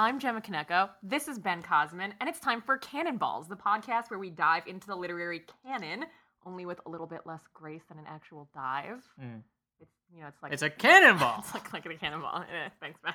I'm Gemma Kaneko. This is Ben Cosman, and it's time for Cannonballs, the podcast where we dive into the literary canon, only with a little bit less grace than an actual dive. Mm. It's you know, it's like It's a cannonball. it's like like a cannonball. Eh, thanks, man.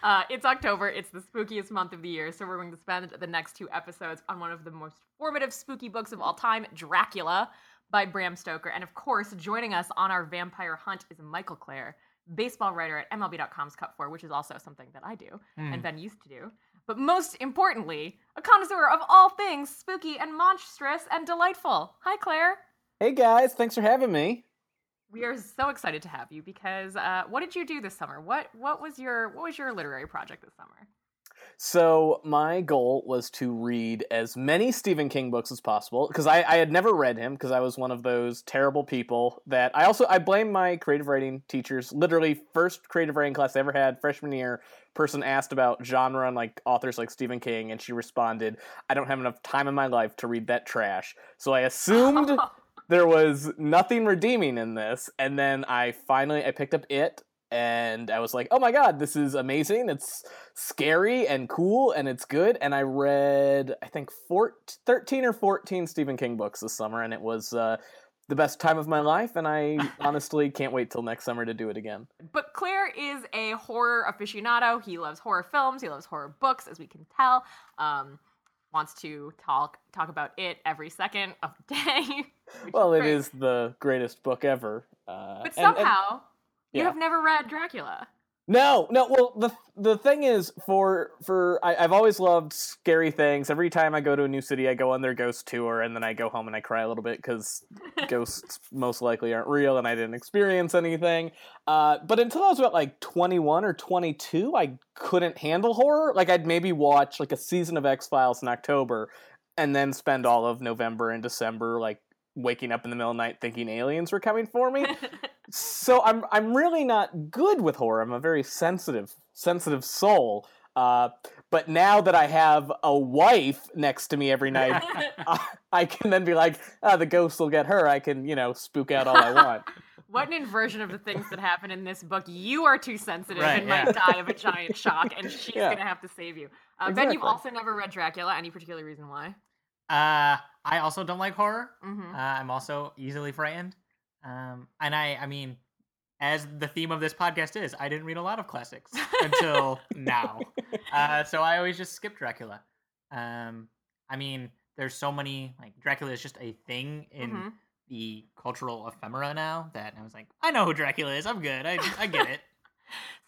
Uh, it's October. It's the spookiest month of the year, so we're going to spend the next two episodes on one of the most formative spooky books of all time, Dracula, by Bram Stoker. And of course, joining us on our vampire hunt is Michael Clair, baseball writer at MLB.com's Cut4, which is also something that I do Hmm. and Ben used to do. But most importantly, a connoisseur of all things spooky and monstrous and delightful. Hi, Clair. Hey guys, thanks for having me. We are so excited to have you because uh, what did you do this summer? What what was your what was your literary project this summer? So my goal was to read as many Stephen King books as possible because I, I had never read him because I was one of those terrible people that I also I blame my creative writing teachers. Literally, first creative writing class I ever had freshman year, person asked about genre and like authors like Stephen King, and she responded, "I don't have enough time in my life to read that trash." So I assumed there was nothing redeeming in this and then i finally i picked up it and i was like oh my god this is amazing it's scary and cool and it's good and i read i think 14, 13 or 14 stephen king books this summer and it was uh, the best time of my life and i honestly can't wait till next summer to do it again But Clair is a horror aficionado. He loves horror films. He loves horror books, as we can tell. Um, wants to talk talk about it every second of the day. well it great. is the greatest book ever uh, But and- and- somehow you yeah. have never read Dracula. No, no. Well, the the thing is, for for I, I've always loved scary things. Every time I go to a new city, I go on their ghost tour, and then I go home and I cry a little bit because ghosts most likely aren't real, and I didn't experience anything. Uh, but until I was about like twenty one or twenty two, I couldn't handle horror. Like I'd maybe watch like a season of X Files in October, and then spend all of November and December like waking up in the middle of the night thinking aliens were coming for me so I'm I'm really not good with horror. I'm a very sensitive sensitive soul. Uh, but now that I have a wife next to me every night, I, I can then be like, ah, the ghost will get her. I can, you know, spook out all I want. what an inversion of the things that happen in this book. You are too sensitive Right, and yeah. might die of a giant shock, and she's Yeah. gonna have to save you. Uh, Ben, you've also never read Dracula. Any particular reason why? Uh, I also don't like horror. Mm-hmm. Uh, I'm also easily frightened. Um, and I, I mean, as the theme of this podcast is, I didn't read a lot of classics until now. Uh, so I always just skip Dracula. Um, I mean, there's so many like Dracula is just a thing in Mhm. the cultural ephemera now that I was like, I know who Dracula is. I'm good. I, I get it.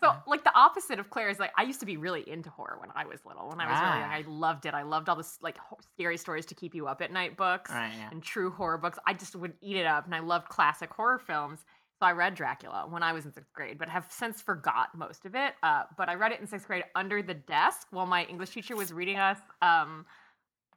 So, like the opposite of Clair is like I used to be really into horror when I was little. When I was really young, Ah. I loved it. I loved all this like scary stories to keep you up at night books right, yeah. and true horror books. I just would eat it up, and I loved classic horror films. So I read Dracula when I was in sixth grade, but have since forgot most of it. Uh, but I read it in sixth grade under the desk while my English teacher was reading us um,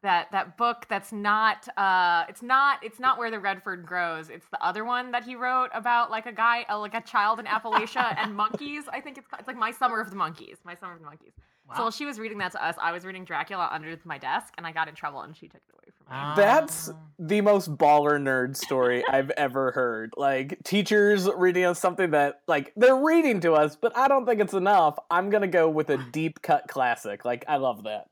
that that book. That's not. Uh, it's not. It's not where the Red Fern grows. It's the other one that he wrote about like a guy, uh, like a child in Appalachia and monkeys. I think it's it's like My Summer of the Monkeys. My Summer of the Monkeys. So while she was reading that to us, I was reading Dracula under my desk, and I got in trouble, and she took it away from me. Ah. That's the most baller nerd story I've ever heard. Like teachers reading us something that like they're reading to us, but I don't think it's enough. I'm gonna go with a deep cut classic. Like I love that.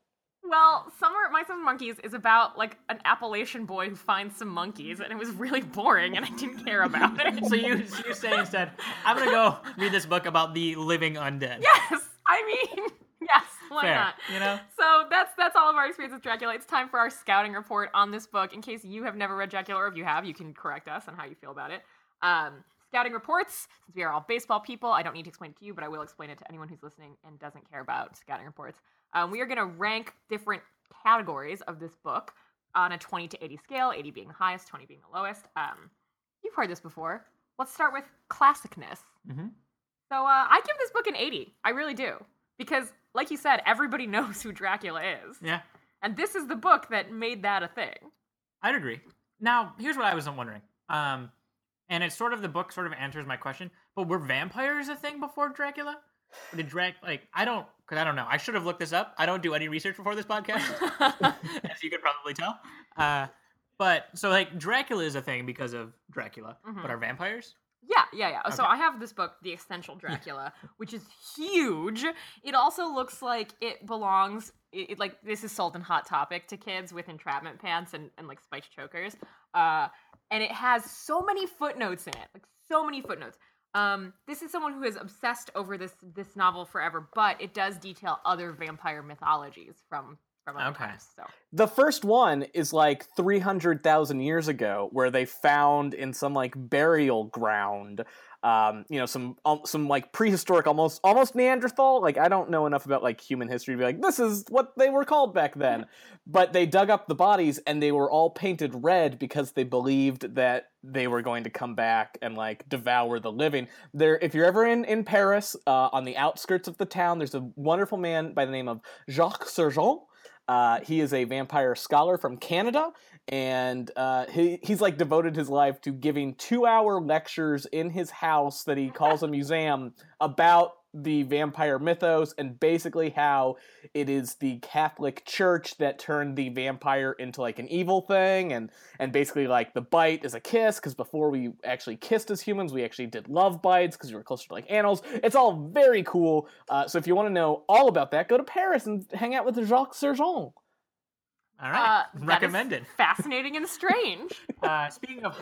Well, Summer My Summer Monkeys is about like an Appalachian boy who finds some monkeys, and it was really boring, and I didn't care about it. so you you say instead, I'm gonna go read this book about the living undead. yes, I mean, yes, why Fair, not? You know. So that's that's all of our experience with Dracula. It's time for our scouting report on this book. In case you have never read Dracula, or if you have, you can correct us on how you feel about it. Um, scouting reports. Since we are all baseball people, I don't need to explain it to you, but I will explain it to anyone who's listening and doesn't care about scouting reports. Um, we are going to rank different categories of this book on a 20 to 80 scale, 80 being the highest, 20 being the lowest. Um, you've heard this before. Let's start with classicness. Mm-hmm. So uh, I give this book an 80. I really do. Because, like you said, everybody knows who Dracula is. Yeah, And this is the book that made that a thing. I'd agree. Now, here's what I was wondering. Um, and it's sort of the book sort of answers my question. But were vampires a thing before Dracula? Did Drac like I don't because I don't know. I should have looked this up. I don't do any research before this podcast, as you could probably tell. Uh, but so like Dracula is a thing because of Dracula. Mhm. But are vampires? Yeah, yeah, yeah. So I have this book, The Essential Dracula, which is huge. It also looks like it belongs. It, it- like this is sold in Hot Topic to kids with entrapment pants and, and like spiked chokers. Uh, and it has so many footnotes in it, like so many footnotes. Um, this is someone who is obsessed over this this novel forever, but it does detail other vampire mythologies from from other Okay. times. So The first one is like 300,000 years ago, where they found in some like burial ground, um, you know, some um, some like prehistoric, almost almost Neanderthal. Like I don't know enough about like human history to be like this is what they were called back then. but they dug up the bodies and they were all painted red because they believed that they were going to come back and like devour the living. There, if you're ever in in Paris, uh, on the outskirts of the town, there's a wonderful man by the name of Jacques Sirgent. Uh, he is a vampire scholar from Canada, and uh, he, he's like devoted his life to giving two hour lectures in his house that he calls a museum about the vampire mythos and basically how it is the Catholic Church that turned the vampire into like an evil thing, and and basically like the bite is a kiss because before we actually kissed as humans, we actually did love bites because we were closer to like animals. It's all very cool. Uh, so if you want to know all about that, go to Paris and hang out with Jacques Sirgent. All right, uh, recommended. fascinating and strange. uh, speaking of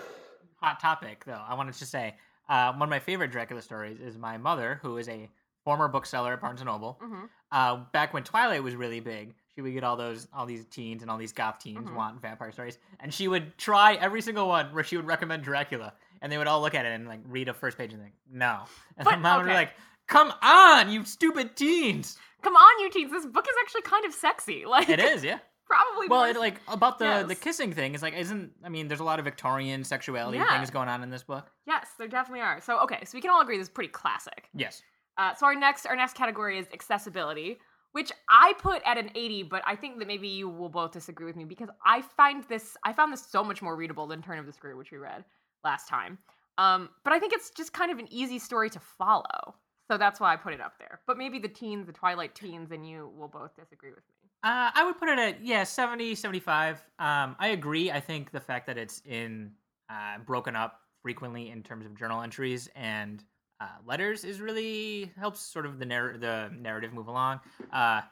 hot topic, though, I wanted to say uh, one of my favorite Dracula stories is my mother, who is a former bookseller at Barnes and Noble. hmm Uh, back when Twilight was really big, she would get all those all these teens and all these goth teens Mhm. want vampire stories, and she would try every single one where she would recommend Dracula, and they would all look at it and like read a first page and think no, and But- my mom would be okay. like, "Come on, you stupid teens!" Come on, you teens. This book is actually kind of sexy. Like It is, yeah. Probably Well, it, like about the the kissing thing is like isn't I mean there's a lot of Victorian sexuality Yeah. things going on in this book. Yes, there definitely are. So okay, so we can all agree this is pretty classic. Yes. Uh, so our next our next category is accessibility, which I put at an 80, but I think that maybe you will both disagree with me because I find this I found this so much more readable than Turn of the Screw, which we read last time. Um, but I think it's just kind of an easy story to follow. So that's why I put it up there. But maybe the teens, the Twilight teens, and you will both disagree with me. Uh, I would put it at yeah 70 75 um, i agree. I think the fact that it's in uh, broken up frequently in terms of journal entries and uh, letters is really helps sort of the narr- the narrative move along. Uh,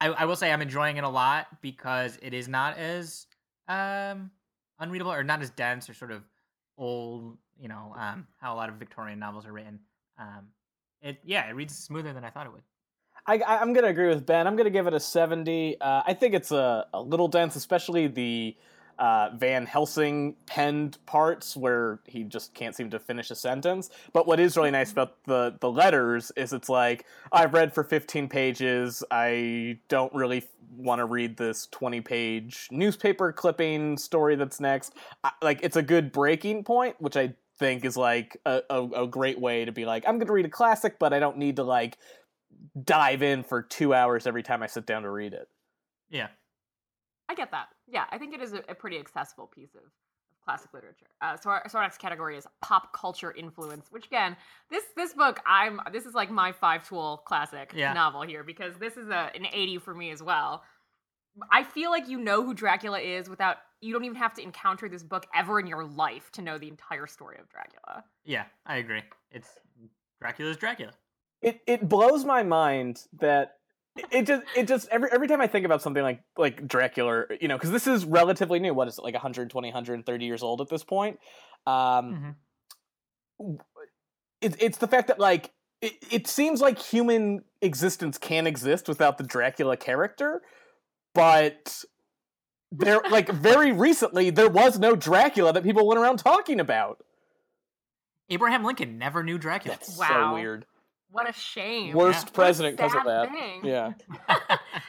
I, I will say i'm enjoying it a lot because it is not as um, unreadable or not as dense or sort of old you know um, how a lot of victorian novels are written. Um, it yeah it reads smoother than i thought it would I, I- I'm gonna agree with Ben. I'm gonna give it a 70. Uh, I think it's a, a little dense, especially the uh, Van Helsing penned parts where he just can't seem to finish a sentence. But what is really nice about the the letters is it's like I've read for 15 pages. I don't really want to read this 20 page newspaper clipping story that's next. I, like it's a good breaking point, which I think is like a, a, a great way to be like I'm gonna read a classic, but I don't need to like dive in for two hours every time I sit down to read it. yeah I get that. Yeah, I think it is a, a pretty accessible piece of, of classic literature. Uh, so, our, so our next category is pop culture influence, which again, this this book, I'm this is like my five tool classic Yeah. novel here because this is a, an 80 for me as well. I feel like you know who Dracula is without you don't even have to encounter this book ever in your life to know the entire story of Dracula. Yeah, I agree. It's Dracula's Dracula. It it blows my mind that it just it just every every time I think about something like like Dracula, you know, because this is relatively new. What is it like 120, 130 years old at this point? Um, it, it's the fact that like it, it seems like human existence can exist without the Dracula character, but there like very recently there was no Dracula that people went around talking about. Abraham Lincoln never knew Dracula. That's Wow. so weird. What a shame. Worst Yeah. president because of that. thing. Yeah.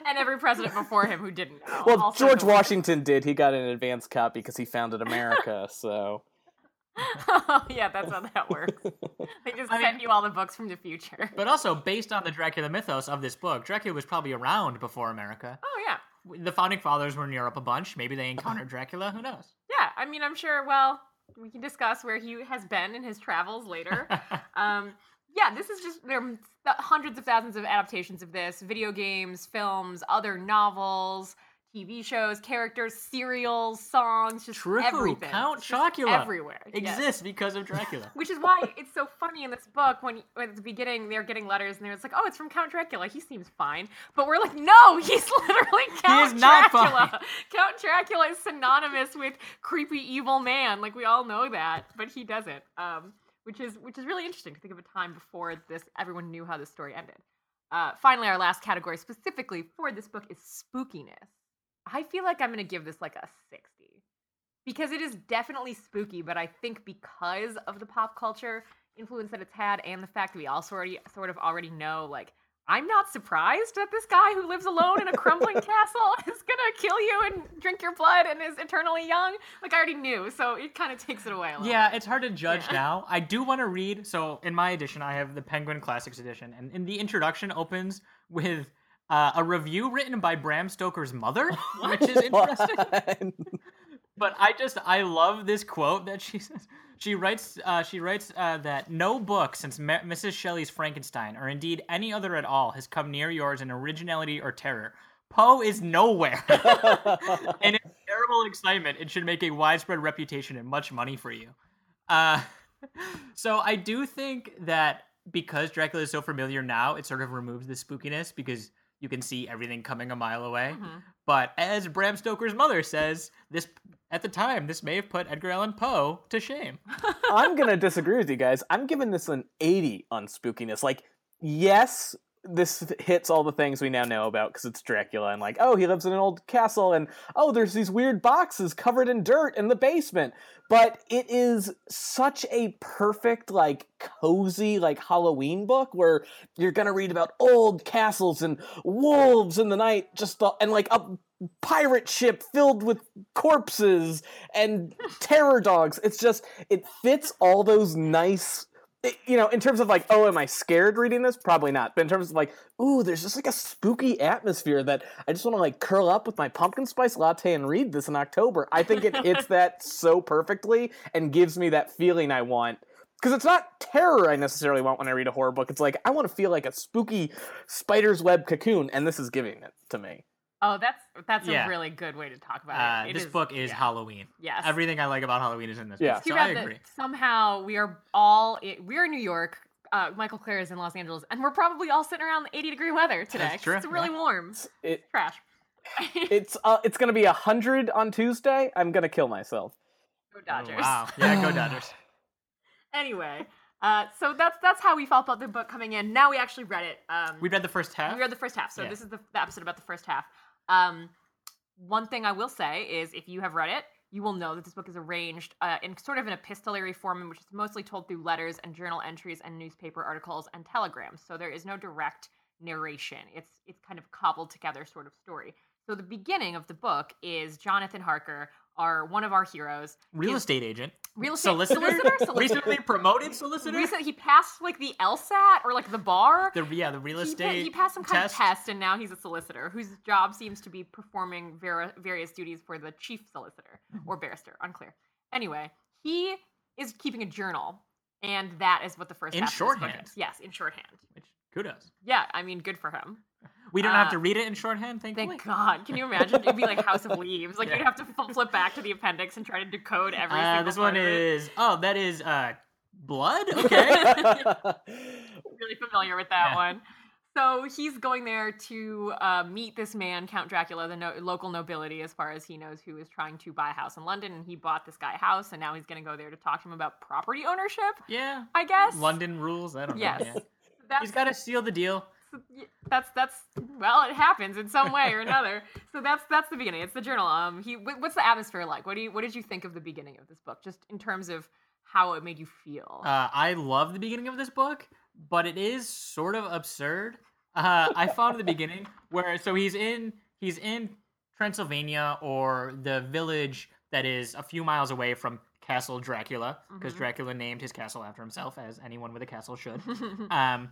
and every president before him who didn't know. Well, George the- Washington did. He got an advance copy because he founded America. So yeah, that's how that works. They just I sent mean- you all the books from the future. but also, based on the Dracula mythos of this book, Dracula was probably around before America. Oh yeah, The founding fathers were in Europe a bunch. Maybe they encountered Dracula. Who knows? yeah. I mean, I'm sure. Well, we can discuss where he has been in his travels later. um, yeah, this is just there are hundreds of thousands of adaptations of this, video games, films, other novels, TV shows, characters, serials, songs, just True, everything. Count Chocula everywhere yes. Exists because of Dracula. Which is why it's so funny in this book when, when at the beginning they're getting letters and they're like, "Oh, it's from Count Dracula. He seems fine," but we're like, "No, he's literally Count not Dracula. Count Dracula is synonymous with creepy evil man. Like we all know that, but he doesn't. Um, which is which is really interesting to think of a time before this everyone knew how this story ended. Uh, finally, our last category specifically for this book is spookiness. I feel like I'm going to give this like a 60 because it is definitely spooky, but I think because of the pop culture influence that it's had and the fact that we also already sort of already know like I'm not surprised that this guy who lives alone in a crumbling castle is gonna kill you and drink your blood and is eternally young. Like I already knew, so it kind of takes it away a little. Yeah, bit. it's hard to judge Yeah. now. I do want to read. So in my edition, I have the Penguin Classics edition, and in the introduction opens with uh, a review written by Bram Stoker's mother, which is interesting. But I just I love this quote that she says. She writes uh, she writes uh, that no book since Ma- Mrs. Shelley's Frankenstein, or indeed any other at all, has come near yours in originality or terror. Poe is nowhere, and in terrible excitement, it should make a widespread reputation and much money for you. Uh, so I do think that because Dracula is so familiar now, it sort of removes the spookiness because you can see everything coming a mile away. Mhm. But as Bram Stoker's mother says, this at the time this may have put Edgar Allan Poe to shame. I'm gonna disagree with you guys. I'm giving this an 80 on spookiness. Like, yes, this hits all the things we now know about because it's Dracula and like, oh, he lives in an old castle and oh, there's these weird boxes covered in dirt in the basement. But it is such a perfect, like, cozy, like Halloween book where you're gonna read about old castles and wolves in the night, just the, and like a pirate ship filled with corpses and terror dogs. It's just it fits all those nice it- you know, in terms of like, oh, am I scared reading this? Probably not. But in terms of like, ooh, there's just like a spooky atmosphere that I just want to like curl up with my pumpkin spice latte and read this in October. I think it hits that so perfectly and gives me that feeling I want. Because it's not terror I necessarily want when I read a horror book. It's like I want to feel like a spooky spider's web cocoon, and this is giving it to me. Oh, that's that's Yeah. a really good way to talk about Uh, it. It this is- book is yeah. Halloween. Yes. Everything I like about Halloween is in this Yeah. book. Too So I agree. somehow we are all we're in New York. Uh, Michael Clair is in Los Angeles, and we're probably all sitting around 80 degree weather today. That's 'cause true, It's really yeah. warm. It Trash. it's uh, it's gonna be a hundred on Tuesday. I'm gonna kill myself. Go Dodgers. Oh, wow. Yeah, go Dodgers. Anyway, uh, so that's that's how we felt about the book coming in. Now we actually read it. Um, We read the first half. we read the first half, so Yeah. this is the, the episode about the first half. Um, one thing I will say is, if you have read it, you will know that this book is arranged uh, in sort of an epistolary form, in which it's mostly told through letters and journal entries and newspaper articles and telegrams. So there is no direct narration. It's it's kind of cobbled together sort of story. So the beginning of the book is Jonathan Harker, our one of our heroes, Real estate agent. Real estate Solicitor? solicitor, solicitor. Recently promoted solicitor? Recently, he passed like the LSAT or like the bar. the yeah, the real estate pa- he passed some kind test. of test, and now he's a solicitor whose job seems to be performing ver- various duties for the chief solicitor Mm-hmm. or barrister, unclear. Anyway, he is keeping a journal, and that is what the first In half of this book shorthand. is. Yes, in shorthand. Which kudos. Yeah, I mean, good for him. We don't have Uh, to read it in shorthand, thankfully. Thank God. Can you imagine? It'd be like House of Leaves. Like Yeah. you'd have to flip back to the appendix and try to decode every Uh, this one is oh, that is uh blood? Okay. really familiar with that Yeah. one. So he's going there to uh, meet this man, Count Dracula, the no- local nobility, as far as he knows, who is trying to buy a house in London. And he bought this guy a house, and now he's going to go there to talk to him about property ownership. yeah. I guess. London rules. I don't Yes. know. Yeah. He's got to seal the deal. That's that's well, it happens in some way or another. So that's that's the beginning. It's the journal. Um, he what's the atmosphere like? What do you what did you think of the beginning of this book, just in terms of how it made you feel? Uh, I love the beginning of this book, but it is sort of absurd. Uh, I found the beginning where so he's in he's in Transylvania or the village that is a few miles away from Castle Dracula because Mhm. Dracula named his castle after himself, as anyone with a castle should. um,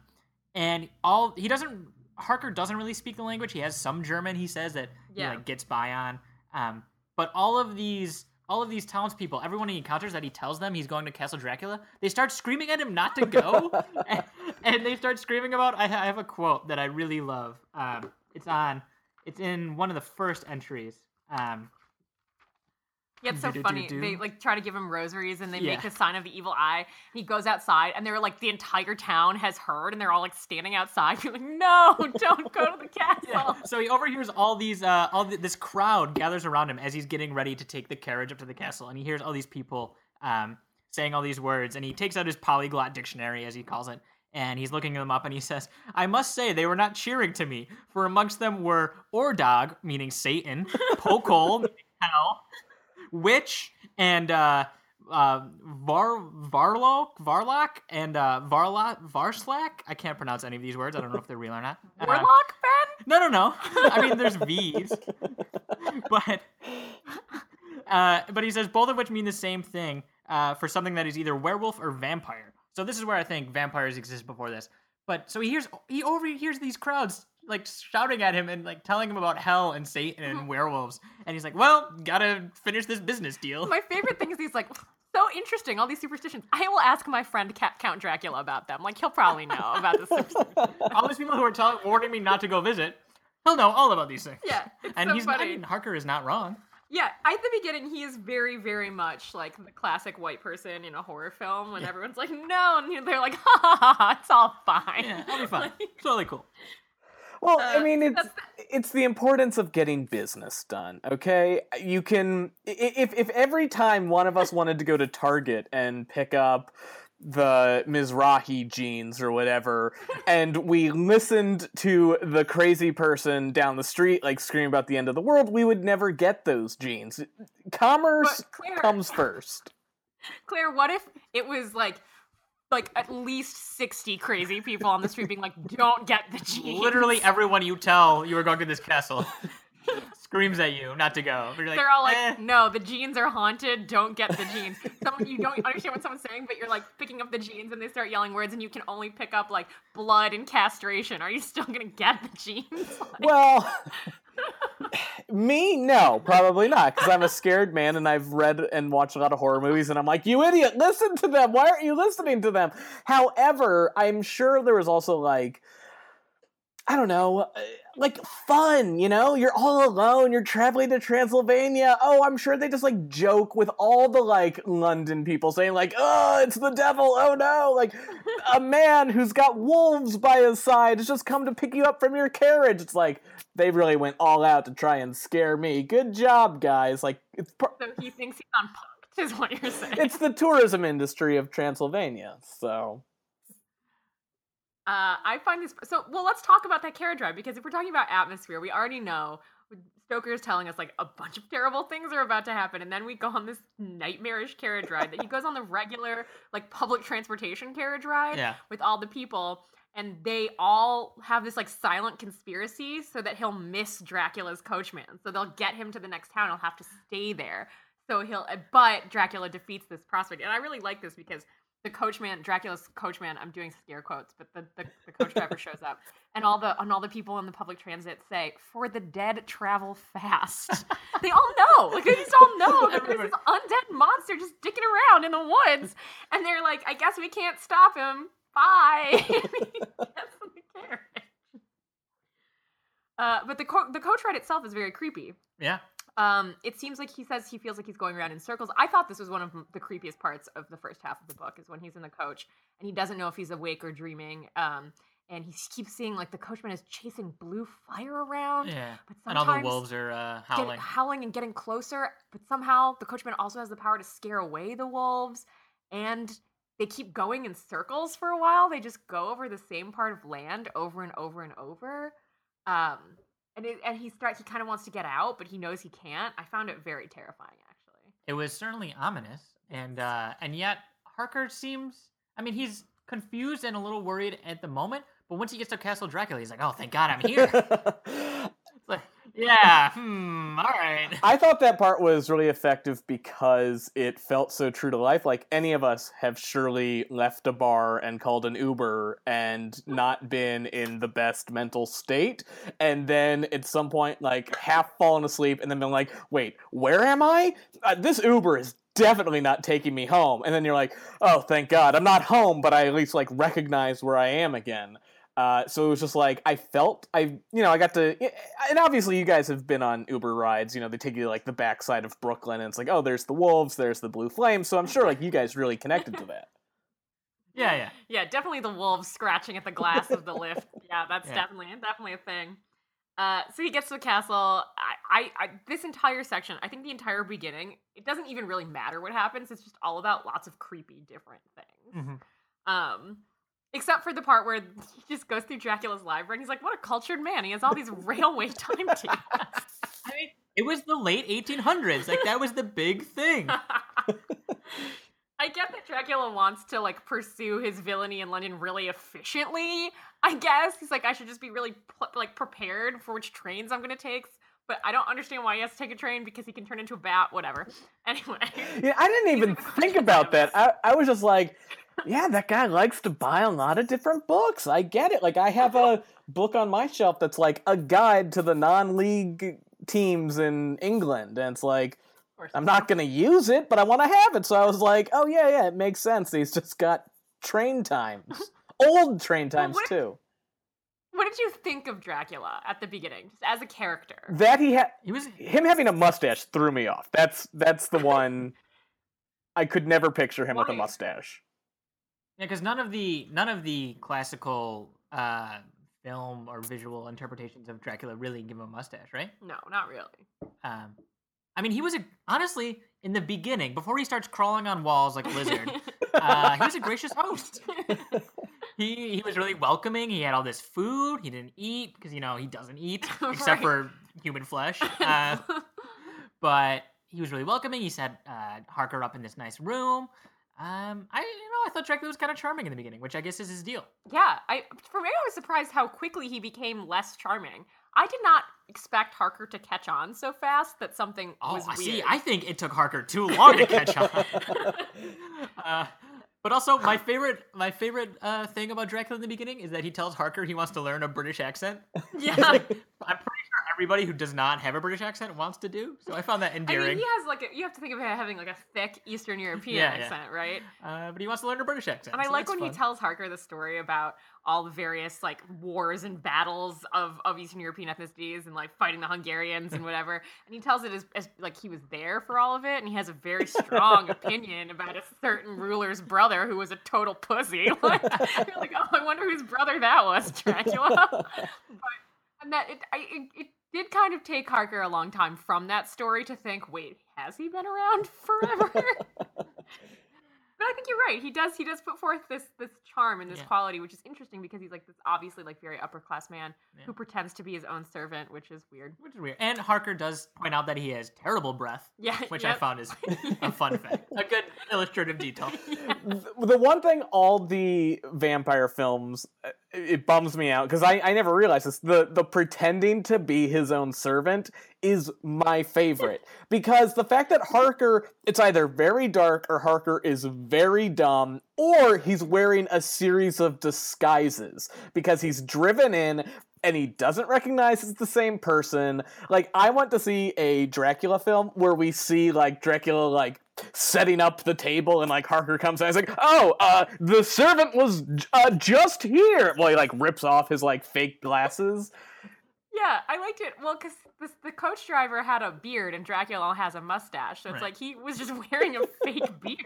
and all he doesn't Harker doesn't really speak the language. He has some German. He says that Yeah. he like gets by on. Um, but all of these all of these townspeople, everyone he encounters that he tells them he's going to Castle Dracula, they start screaming at him not to go, and, and they start screaming about. I, I have a quote that I really love. Um, it's on It's in one of the first entries. Um, Yeah, it's so funny. They like try to give him rosaries and they Yeah. make the sign of the evil eye. He goes outside and they're like the entire town has heard and they're all like standing outside. Like, no, don't go to the castle. Yeah. So he overhears all these, uh, all th- this crowd gathers around him as he's getting ready to take the carriage up to the castle, and he hears all these people um, saying all these words, and he takes out his polyglot dictionary, as he calls it, and he's looking them up, and he says, "I must say they were not cheering to me, for amongst them were Ordog, meaning Satan, Pokol, meaning hell, Witch, and uh, uh, Var Varlock, Varlock, and uh, Varlot, Varslack. I can't pronounce any of these words. I don't know if they're real or not. Uh, Warlock, Ben? no, no, no. I mean, there's V's, but uh, but he says both of which mean the same thing uh, for something that is either werewolf or vampire. So this is where I think vampires exist before this. But so he hears he overhears these crowds like shouting at him and like telling him about hell and Satan and uh-huh. werewolves, and he's like, "Well, gotta finish this business deal." My favorite thing is he's like, so interesting, all these superstitions. I will ask my friend Ca- Count Dracula about them. Like, he'll probably know about the superstitions. all these people who are telling warning me not to go visit, he'll know all about these things. Yeah, and so he's funny. I mean, Harker is not wrong. Yeah, at the beginning, he is very, very much like the classic white person in a horror film when Yeah. everyone's like, no, and they're like, ha ha ha, ha it's all fine. Yeah, I'll be fine. Like, It's totally cool. Well, Uh, I mean, it's it's the importance of getting business done. Okay, you can if if every time one of us wanted to go to Target and pick up the Mizrahi jeans or whatever, and we listened to the crazy person down the street like screaming about the end of the world, we would never get those jeans. Commerce Clair, comes first. Clair, what if it was like, like at least sixty crazy people on the street being like, "Don't get the jeans." Literally everyone you tell you are going to this castle screams at you not to go. But you're like, They're all like, "Eh." "No, the jeans are haunted. Don't get the jeans." Someone you don't understand what someone's saying, but you're like picking up the jeans, and they start yelling words, and you can only pick up like blood and castration. Are you still gonna get the jeans? Like- Well, me, no, probably not, because I'm a scared man and I've read and watched a lot of horror movies, and I'm like, you idiot, listen to them. Why aren't you listening to them? However, I'm sure there was also like, I don't know, uh, like fun, you know? You're all alone, you're traveling to Transylvania. Oh, I'm sure they just like joke with all the like London people saying, like, oh, it's the devil, oh no. Like, a man who's got wolves by his side has just come to pick you up from your carriage. It's like, they really went all out to try and scare me. Good job, guys. Like, it's. Pro- so he thinks he's on punked, is what you're saying. it's the tourism industry of Transylvania, so Uh, I find this so. Well, let's talk about that carriage ride because if we're talking about atmosphere, we already know Stoker is telling us like a bunch of terrible things are about to happen, and then we go on this nightmarish carriage ride that he goes on the regular like public transportation carriage ride Yeah. with all the people, and they all have this like silent conspiracy so that he'll miss Dracula's coachman. So they'll get him to the next town. He'll have to stay there. So he'll, eh, but Dracula defeats this prospect, and I really like this because the coachman, Dracula's coachman, I'm doing scare quotes, but the, the, the coach driver shows up, and all the and all the people in the public transit say, "For the dead travel fast." they all know, like they just all know that there's this undead monster just dicking around in the woods, and they're like, "I guess we can't stop him. Bye." And he gets in the carriage. Uh, but the co- the coach ride itself is very creepy. Yeah. Um, it seems like he says he feels like he's going around in circles. I thought this was one of the creepiest parts of the first half of the book is when he's in the coach and he doesn't know if he's awake or dreaming. Um, and he keeps seeing like the coachman is chasing blue fire around. Yeah. But And all the wolves are uh, howling. howling and getting closer. But somehow the coachman also has the power to scare away the wolves. And they keep going in circles for a while. They just go over the same part of land over and over and over. Um, and it, and he start he kind of wants to get out, but he knows he can't. I found it very terrifying, actually. It was certainly ominous, and uh, and yet Harker seems. I mean, he's confused and a little worried at the moment, but once he gets to Castle Dracula, he's like, "Oh, thank God, I'm here." Yeah. Hmm. All right. I thought that part was really effective because it felt so true to life. Like any of us have surely left a bar and called an Uber and not been in the best mental state, and then at some point, like half fallen asleep, and then been like, "Wait, where am I? Uh, this Uber is." Definitely not taking me home, and then you're like, "Oh, thank God, I'm not home, but I at least like recognize where I am again." Uh, so it was just like I felt I you know I got to and obviously you guys have been on Uber rides you know they take you to, like the backside of Brooklyn and it's like oh there's the wolves there's the blue flames so I'm sure like you guys really connected to that. Yeah, yeah. Yeah, definitely the wolves scratching at the glass of the Lyft. Yeah, that's Yeah. definitely definitely a thing. Uh, so he gets to the castle. I, I, I, this entire section, I think the entire beginning, it doesn't even really matter what happens. It's just all about lots of creepy, different things. Mhm. Um, except for the part where he just goes through Dracula's library and he's like, "What a cultured man! He has all these railway timetables." I mean, it was the late 1800s. Like that was the big thing. I get that Dracula wants to like pursue his villainy in London really efficiently. I guess he's like, I should just be really like prepared for which trains I'm gonna take. But I don't understand why he has to take a train because he can turn into a bat. Whatever. Anyway. Yeah, I didn't even think about that. I, I was just like, yeah, that guy likes to buy a lot of different books. I get it. Like I have a book on my shelf that's like a guide to the non-league teams in England, and it's like I'm not gonna use it, but I want to have it. So I was like, oh yeah, yeah, it makes sense. He's just got train times, old train Well, times what- too. What did you think of Dracula at the beginning, just as a character? That he had He was him having a mustache threw me off. That's that's the one. I could never picture him with a mustache. Yeah, because none of the none of the classical uh, film or visual interpretations of Dracula really give him a mustache, right? No, not really. Um, I mean, he was a honestly in the beginning before he starts crawling on walls like a lizard. uh, he was a gracious host. He he was really welcoming. He had all this food. He didn't eat because you know he doesn't eat except Right. for human flesh. Uh, but he was really welcoming. He said uh, Harker up in this nice room. Um, I you know I thought Dracula was kind of charming in the beginning, which I guess is his deal. yeah, I for me, I was surprised how quickly he became less charming. I did not expect Harker to catch on so fast that something Oh, was I weird. see. I think it took Harker too long to catch on. uh, but also, my favorite, my favorite uh, thing about Dracula in the beginning is that he tells Harker he wants to learn a British accent. yeah. Like, I'm pretty everybody who does not have a British accent wants to do. So I found that endearing. I mean, he has like a, you have to think of him having like a thick Eastern European Yeah, yeah. accent, right? uh, but he wants to learn a British accent. And I so like when he tells Harker the story about all the various like wars and battles of, of Eastern European ethnicities and like fighting the Hungarians and whatever. And he tells it as, as like he was there for all of it, and he has a very strong opinion about a certain ruler's brother who was a total pussy. Like, you're like, oh, I wonder whose brother that was, Dracula. but, and that it, I, it it did kind of take Harker a long time from that story to think, wait, has he been around forever? But I think you're right. He does. He does put forth this this charm and this Yeah. quality, which is interesting because he's like this obviously like very upper class man Yeah. who pretends to be his own servant, which is weird. Which is weird. And Harker does point out that he has terrible breath, Yeah, which I found is a fun fact, a good illustrative detail. the one thing all the vampire films uh, it bums me out because I, I never realized this the the pretending to be his own servant is my favorite because the fact that Harker it's either very dark or Harker is very dumb or he's wearing a series of disguises because he's driven in and he doesn't recognize it's the same person. Like I want to see a Dracula film where we see like Dracula like setting up the table and like Harker comes and he's like, "Oh, uh the servant was uh, just here." Well, he like rips off his like fake glasses. Yeah, I liked it. Well, because the coach driver had a beard and Dracula has a mustache, so it's Right. like he was just wearing a fake beard.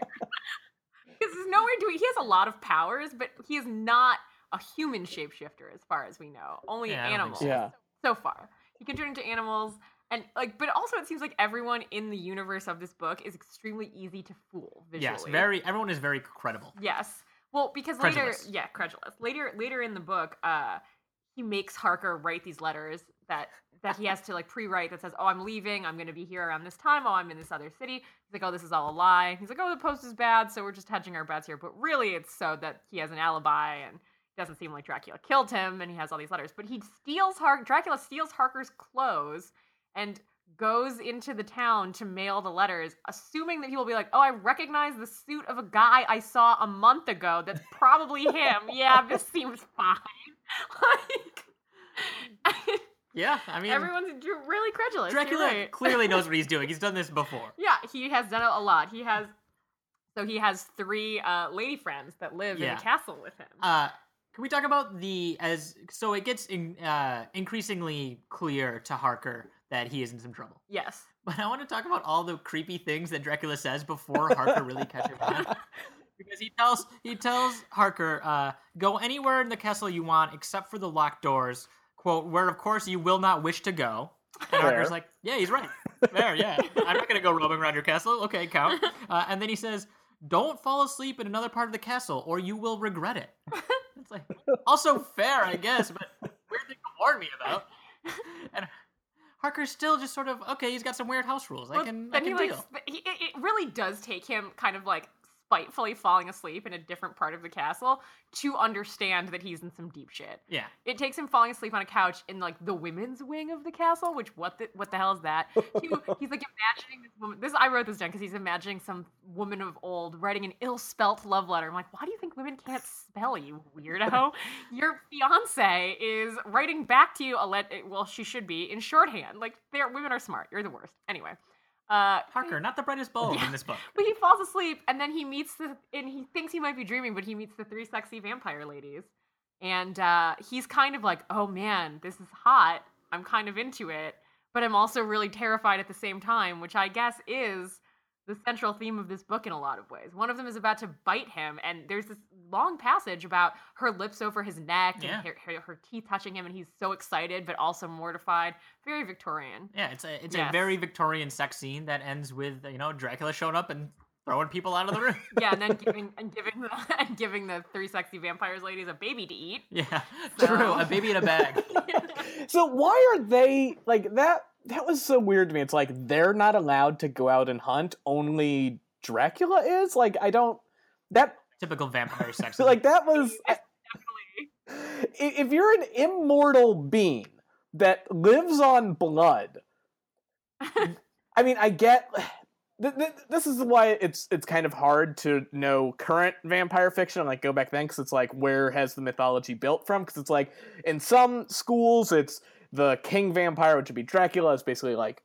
Because there's nowhere to. He has a lot of powers, but he is not a human shapeshifter as far as we know. Only Yeah, I don't think animals. so. Yeah. so far. He can turn into animals and like but also it seems like everyone in the universe of this book is extremely easy to fool visually. Yes, very. Everyone is very credible. Yes. Well, because Credulous. later yeah, credulous. Later later in the book, uh he makes Harker write these letters that that he has to like pre-write that says, "Oh, I'm leaving. I'm going to be here around this time. Oh, I'm in this other city." He's like, "Oh, this is all a lie." He's like, "Oh, the post is bad, so we're just hedging our bets here." But really, it's so that he has an alibi and it doesn't seem like Dracula killed him, and he has all these letters. But he steals Dracula steals Harker's clothes and goes into the town to mail the letters, assuming that he will be like, "Oh, I recognize the suit of a guy I saw a month ago. That's probably him. yeah, this seems fine." like, Yeah, I mean, everyone's really credulous. Dracula right. clearly knows what he's doing. He's done this before. Yeah, he has done it a lot. He has. So he has three uh, lady friends that live in Yeah. the castle with him. Uh, Can we talk about the as so it gets in, uh, increasingly clear to Harker that he is in some trouble. Yes. But I want to talk about all the creepy things that Dracula says before Harker really catches on. Because he tells he tells Harker, uh, go anywhere in the castle you want except for the locked doors. Quote, where of course you will not wish to go. And Harker's like, yeah, he's right. There, yeah. I'm not gonna go roaming around your castle. Okay, count. Uh, and then he says, don't fall asleep in another part of the castle or you will regret it. It's like also fair, I guess, but weird thing to warn me about. And Harker's still just sort of okay. He's got some weird house rules. I Well, can, I can he deal. like he, it, it really does take him kind of like spitefully falling asleep in a different part of the castle to understand that he's in some deep shit. Yeah, It takes him falling asleep on a couch in like the women's wing of the castle, which what the what the hell is that? He, he's like imagining this woman. This I wrote this down because he's imagining some woman of old writing an ill-spelt love letter. I'm like, why do you think women can't spell, you weirdo? Your fiance is writing back to you a let. Well, she should be in shorthand. Like, women are smart. You're the worst. Anyway, uh, Harker, not the brightest bulb in this book. but he falls asleep and then he meets the and he thinks he might be dreaming, but he meets the three sexy vampire ladies. And uh, he's kind of like, oh man, this is hot. I'm kind of into it, but I'm also really terrified at the same time, which I guess is the central theme of this book in a lot of ways. One of them is about to bite him, and there's this long passage about her lips over his neck Yeah. and her, her, her teeth touching him, and he's so excited but also mortified. Very Victorian. Yeah, it's a it's Yes. a very Victorian sex scene that ends with you know Dracula showing up and throwing people out of the room. Yeah, and then giving and giving the and giving the three sexy vampires ladies a baby to eat. yeah, So- true. A baby in a bag. So why are they like that? That was so weird to me. It's like they're not allowed to go out and hunt. Only Dracula is. Like I don't. That Typical vampire sex. like that was. I- if you're an immortal being that lives on blood, I mean, I get. th- th- This is why it's it's kind of hard to know current vampire fiction and like go back then because it's like where has the mythology built from? Because it's like in some schools it's the king vampire, which would be Dracula, is basically like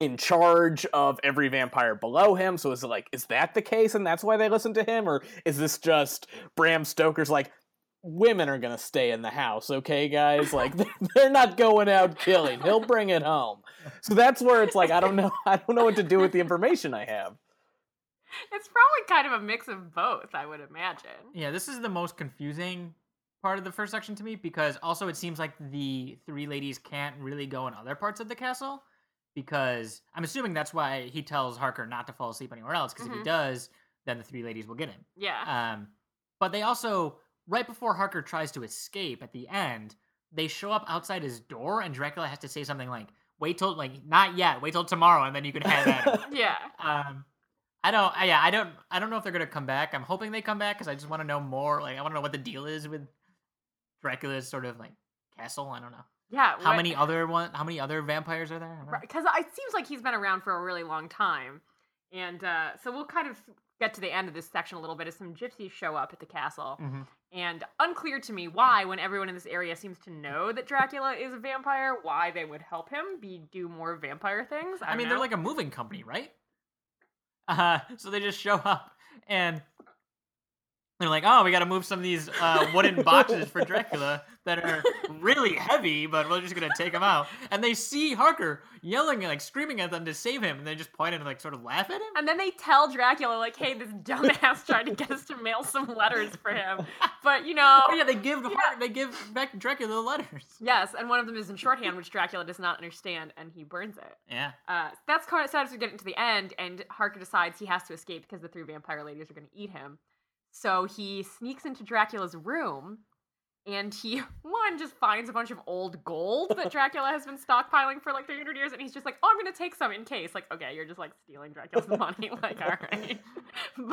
in charge of every vampire below him. So is it like is that the case and that's why they listen to him, or is this just Bram Stoker's like? women are gonna stay in the house, okay, guys? Like they're not going out killing. He'll bring it home. So that's where it's like I don't know. I don't know what to do with the information I have. It's probably kind of a mix of both, I would imagine. Yeah, this is the most confusing part of the first section to me because also it seems like the three ladies can't really go in other parts of the castle because I'm assuming that's why he tells Harker not to fall asleep anywhere else because if he Mhm. does, then the three ladies will get him. Yeah. Um, but they also right before Harker tries to escape at the end, they show up outside his door and Dracula has to say something like, "Wait till like not yet, wait till tomorrow, and then you can have at him." yeah. Um, I don't. I, yeah, I don't. I don't know if they're gonna come back. I'm hoping they come back because I just want to know more. Like, I want to know what the deal is with Dracula's sort of like castle. I don't know Yeah. how many other one. How many other vampires are there? Because it seems like he's been around for a really long time. And uh, so we'll kind of get to the end of this section a little bit as some gypsies show up at the castle. Mhm. And unclear to me why, when everyone in this area seems to know that Dracula is a vampire, why they would help him be do more vampire things. I, I mean, don't they're like a moving company, right? Uh, so they just show up and they're like, "Oh, we got to move some of these uh, wooden boxes for Dracula that are really heavy, but we're just gonna take them out." And they see Harker yelling and like screaming at them to save him, and they just point and like sort of laugh at him. And then they tell Dracula, like, hey, this dumbass tried to get us to mail some letters for him. But, you know. Oh yeah, they give Har- they give back Dracula the letters. Yes, and one of them is in shorthand, which Dracula does not understand, and he burns it. Yeah. Uh, that's kind of sad as we get into the end, and Harker decides he has to escape because the three vampire ladies are going to eat him. So he sneaks into Dracula's room, and he one just finds a bunch of old gold that Dracula has been stockpiling for like 300 years, and he's just like, "Oh, I'm going to take some in case." Like, okay, you're just like stealing Dracula's money, like, all right.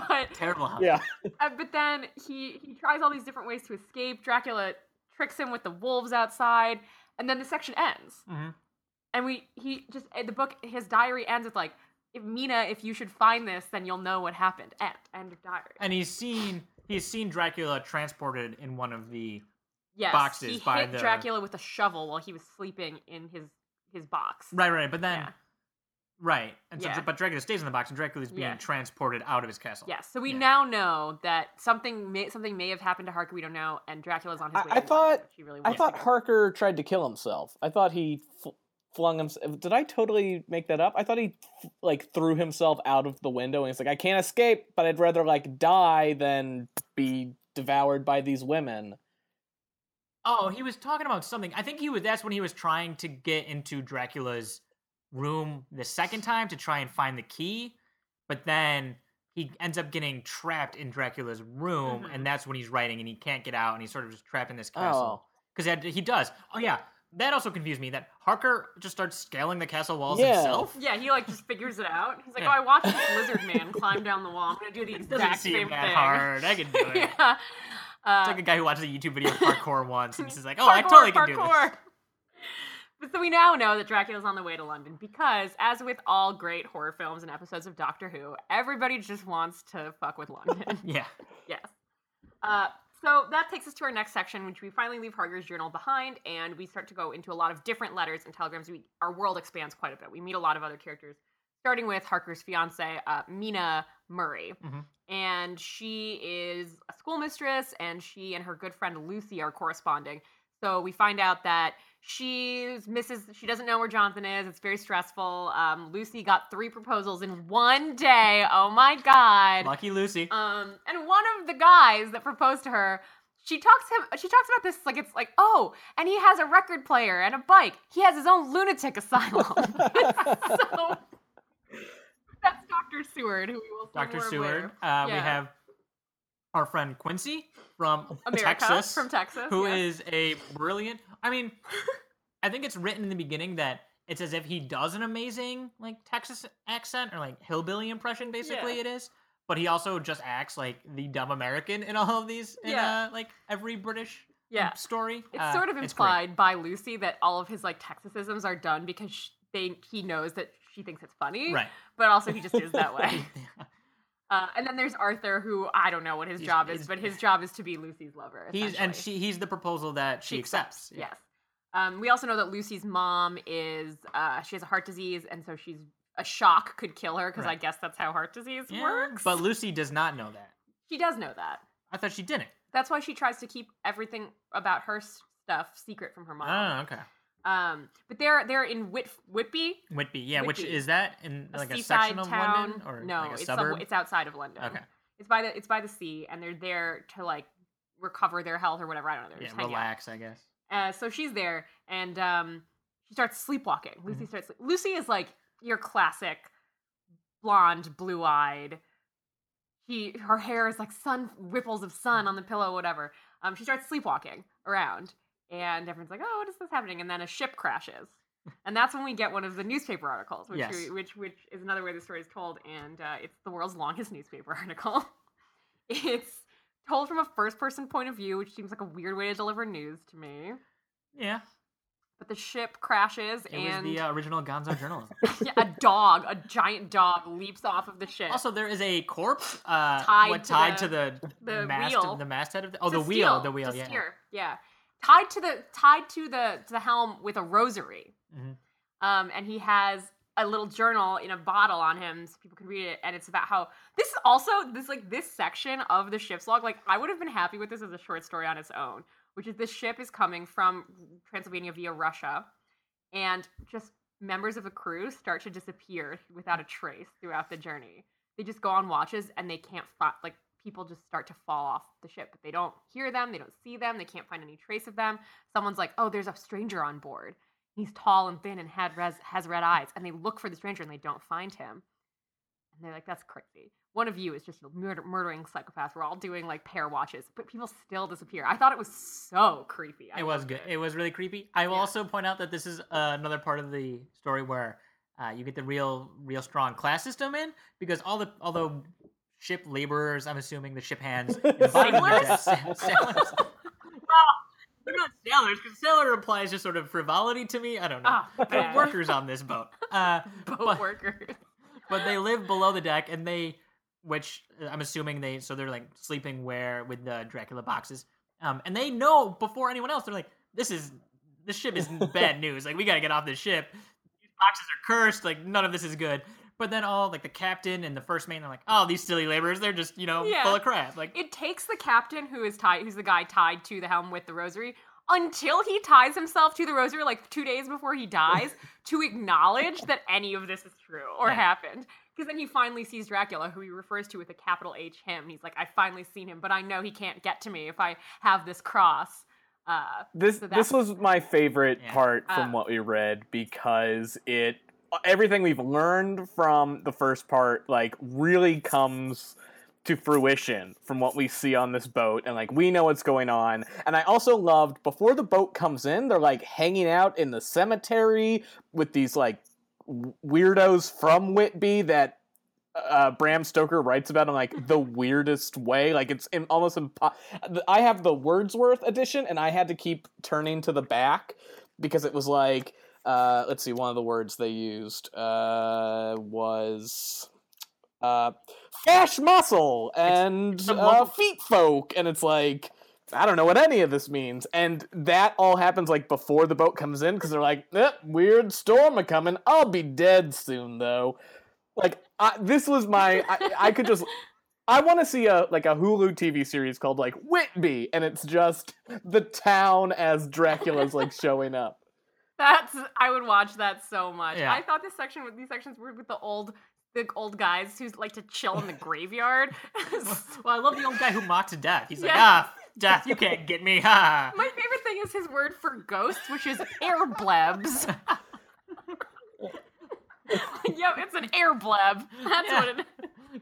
but Terrible. House. Yeah. uh, but then he he tries all these different ways to escape. Dracula tricks him with the wolves outside, and then the section ends. Mhm. And we he just uh, the book his diary ends with like, if Mina, if you should find this, then you'll know what happened. End. End of diary. And he's seen he's seen Dracula transported in one of the yes, boxes he by hit the- Dracula with a shovel while he was sleeping in his his box. right right. But then Yeah. Right. And so, Yeah. but Dracula stays in the box, and Dracula is being Yeah. transported out of his castle. Yes. So we Yeah. now know that something may something may have happened to Harker. We don't know, and Dracula's on his I- way. I thought- he really I thought to. Harker tried to kill himself. I thought he fl- flung himself. Did I totally make that up? I thought he like threw himself out of the window and he's like, I can't escape, but I'd rather like die than be devoured by these women. Oh, he was talking about something. I think he was. That's when he was trying to get into Dracula's room the second time to try and find the key, but then he ends up getting trapped in Dracula's room, Mhm. and that's when he's writing, and he can't get out, and he's sort of just trapped in this castle. Oh, Because he does. Oh yeah, that also confused me. That Harker just starts scaling the castle walls Yeah. himself. Yeah, he like just figures it out. He's like, Yeah. "Oh, I watched this lizard man climb down the wall. I'm gonna do the It exact doesn't same seem that thing." hard. I can do it. yeah. Uh, It's like a guy who watches a YouTube video of parkour once and he's like, "Oh, I totally can do this." But so we now know that Dracula's on the way to London because, as with all great horror films and episodes of Doctor Who, everybody just wants to fuck with London. Yeah. yes. Uh, so that takes us to our next section, which we finally leave Harker's journal behind, and we start to go into a lot of different letters and telegrams. We, our world expands quite a bit. We meet a lot of other characters, starting with Harker's fiance, uh, Mina Murray. Mhm. And she is a schoolmistress, and she and her good friend Lucy are corresponding. So we find out that she's Mrs. She doesn't know where Jonathan is. It's very stressful. Um, Lucy got three proposals in one day. Oh my god! Lucky Lucy. Um, and one of the guys that proposed to her, she talks him. She talks about this like it's like, oh, and he has a record player and a bike. He has his own lunatic asylum. so that's Doctor Seward, who we will see Dr. Seward. Uh, We have our friend Quincy from America Texas, from Texas, who is a brilliant. I mean, I think it's written in the beginning that it's as if he does an amazing like Texas accent or like hillbilly impression. Basically, Yeah. it is. But he also just acts like the dumb American in all of these. In, Yeah. uh, like every British yeah. story. It's Uh, sort of implied by Lucy that all of his like Texasisms are done because sh- they he knows that she thinks it's funny, Right. but also he just is that way. Uh, and then there's Arthur, who I don't know what his He's- job is, but his job is to be Lucy's lover. He's and she he's the proposal that she, accepts. Yeah. Yes. Um, we also know that Lucy's mom is uh, she has a heart disease, and so she's a shock could kill her because I guess that's how heart disease Yeah, works. But Lucy does not know that. she does know that. I thought she didn't. That's why she tries to keep everything about her stuff secret from her mom. Oh, okay. Um, but they're they're in Whit Whitby, Whitby, yeah. Which is that in like a seaside section of town. London or no, like a it's suburb? some- it's outside of London. Okay. It's by the it's by the sea, and they're there to like recover their health or whatever. I don't know. They're yeah, hanging out. relax, I guess. Uh, so she's there, and um, she starts sleepwalking. Lucy starts. Lucy is like your classic blonde, blue-eyed. She her hair is like sun ripples of sun on the pillow, whatever. Um, she starts sleepwalking around, and everyone's like, "Oh, what is this happening?" And then a ship crashes, and that's when we get one of the newspaper articles, which Yes. we, which which is another way the story is told, and uh, it's the world's longest newspaper article. it's told from a first-person point of view, which seems like a weird way to deliver news to me. Yeah, But the ship crashes it and was the uh, original Gonzo journalism. yeah, a dog, a giant dog, leaps off of the ship. also, there is a corpse uh, Tied what, to tied the- to the, the mast, wheel. the masthead of the oh the wheel, the wheel, yeah. steer, yeah, tied to the tied to the to the helm with a rosary. Mhm. Um, and he has a little journal in a bottle on him so people can read it and it's about how this is also this like this section of the ship's log like i would have been happy with this as a short story on its own which is this ship is coming from transylvania via russia and just members of the crew start to disappear without a trace throughout the journey they just go on watches and they can't find like people just start to fall off the ship but they don't hear them they don't see them they can't find any trace of them. Someone's like oh there's a stranger on board. He's tall and thin and had res- has red eyes and they look for the stranger and they don't find him. And they're like that's crazy. One of you is just a murder- murdering psychopath. We're all doing like pair watches but people still disappear. I thought it was so creepy. I It was good. It was really creepy. I will Yeah. also point out that this is uh, another part of the story where uh, you get the real, real strong class system in because all the although ship laborers, I'm assuming the ship hands, in the bottom of the deck- sa- sailors. well, they're not sailors because sailor implies just sort of frivolity to me. I don't know. They're workers on this boat. Uh, boat but- workers but they live below the deck and they which uh, i'm assuming they so they're like sleeping where with the dracula boxes um and they know before anyone else they're like this is this ship is bad news like we gotta get off this ship these boxes are cursed. Like none of this is good. But then all like the captain and the first mate, they're like, oh, these silly laborers, they're just you know Yeah. full of crap. Like It takes the captain who is tied, who's the guy tied to the helm with the rosary, until he ties himself to the rosary, like two days before he dies, to acknowledge that any of this is true or Yeah. happened. Because then he finally sees Dracula, who he refers to with a capital H him. He's like, I finally seen him, but I know he can't get to me if I have this cross. Uh, This So this was my favorite Yeah. part from Uh, what we read because it everything we've learned from the first part like really comes to fruition from what we see on this boat and like we know what's going on and i also loved before the boat comes in they're like hanging out in the cemetery with these like weirdos from whitby that uh, Bram Stoker writes about in like the weirdest way. Like it's im- almost impo- I have the Wordsworth edition, and I had to keep turning to the back because it was like, uh, let's see, one of the words they used uh, was uh, fash muscle and uh, feet folk, and it's like. I don't know what any of this means, and that all happens like before the boat comes in because they're like, eh, "Weird storm a coming. I'll be dead soon, though." like I, this was my I, I could just I want to see a like a Hulu TV series called like Whitby, and it's just the town as Dracula's like showing up. That's I would watch that so much. Yeah. I thought this section with these sections were with the old the old guys who like to chill in the graveyard. well, I love the old guy who mocked death. He's like, ah, death, you can't get me, ha. My favorite thing is his word for ghosts, which is airblebs. yep, it's an airbleb. That's Yeah. what it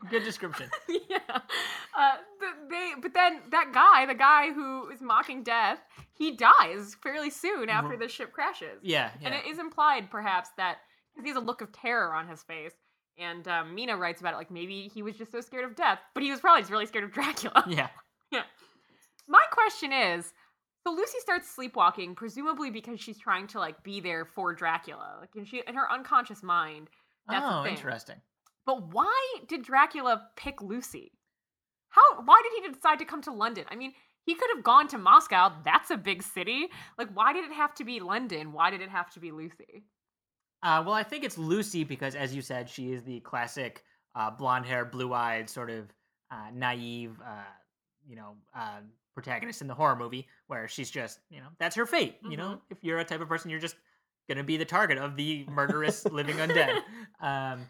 Good description. yeah. Uh, th- they, but then that guy, the guy who is mocking death, he dies fairly soon after the ship crashes. Yeah, And it is implied, perhaps, that because he has a look of terror on his face. And um, Mina writes about it like maybe he was just so scared of death, but he was probably just really scared of Dracula. yeah. Yeah. My question is so Lucy starts sleepwalking, presumably because she's trying to like be there for Dracula, like in she in her unconscious mind. That's oh, interesting. But why did Dracula pick Lucy? How? Why did he decide to come to London? I mean, he could have gone to Moscow. That's a big city. Like, why did it have to be London? Why did it have to be Lucy? Uh, well, I think it's Lucy because, as you said, she is the classic uh, blonde hair, blue eyed, sort of uh, naive, uh, you know, uh, protagonist in the horror movie where she's just, you know, that's her fate. You know, if you're a type of person, you're just going to be the target of the murderous living undead. Um,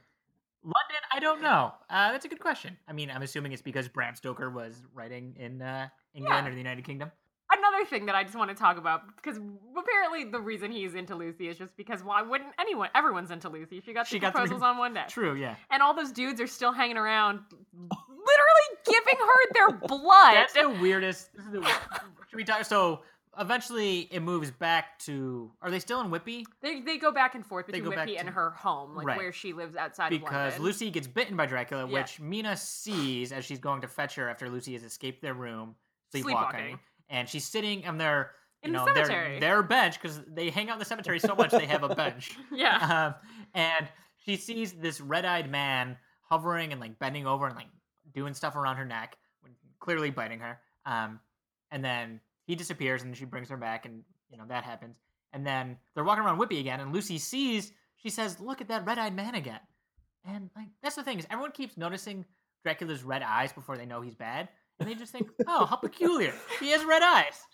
London, I don't know. Uh, that's a good question. I mean, I'm assuming it's because Bram Stoker was writing in uh, England Yeah. or the United Kingdom. Another thing that I just want to talk about because apparently the reason he's into Lucy is just because why wouldn't anyone? Everyone's into Lucy. She got She got three- proposals on one day, True, yeah. and all those dudes are still hanging around, literally giving her their blood. That's the weirdest. This is the, should we talk? So eventually, it moves back to. Are they still in Whitby? They, they go back and forth They between go back Whitby and to- her home, like Right. where she lives outside of Because London. Lucy gets bitten by Dracula, Yeah. which Mina sees as she's going to fetch her after Lucy has escaped their room, sleepwalking, Sleepwalking. and she's sitting on their. You In the know, their, cemetery. their bench because they hang out in the cemetery so much they have a bench. yeah. um, and she sees this red-eyed man hovering and like bending over and like doing stuff around her neck, clearly biting her. Um, and then he disappears, and she brings her back, and you know that happens. And then they're walking around Whitby again, and Lucy sees. She says, "Look at that red-eyed man again." And like that's the thing is, everyone keeps noticing Dracula's red eyes before they know he's bad, and they just think, "Oh, how peculiar! He has red eyes."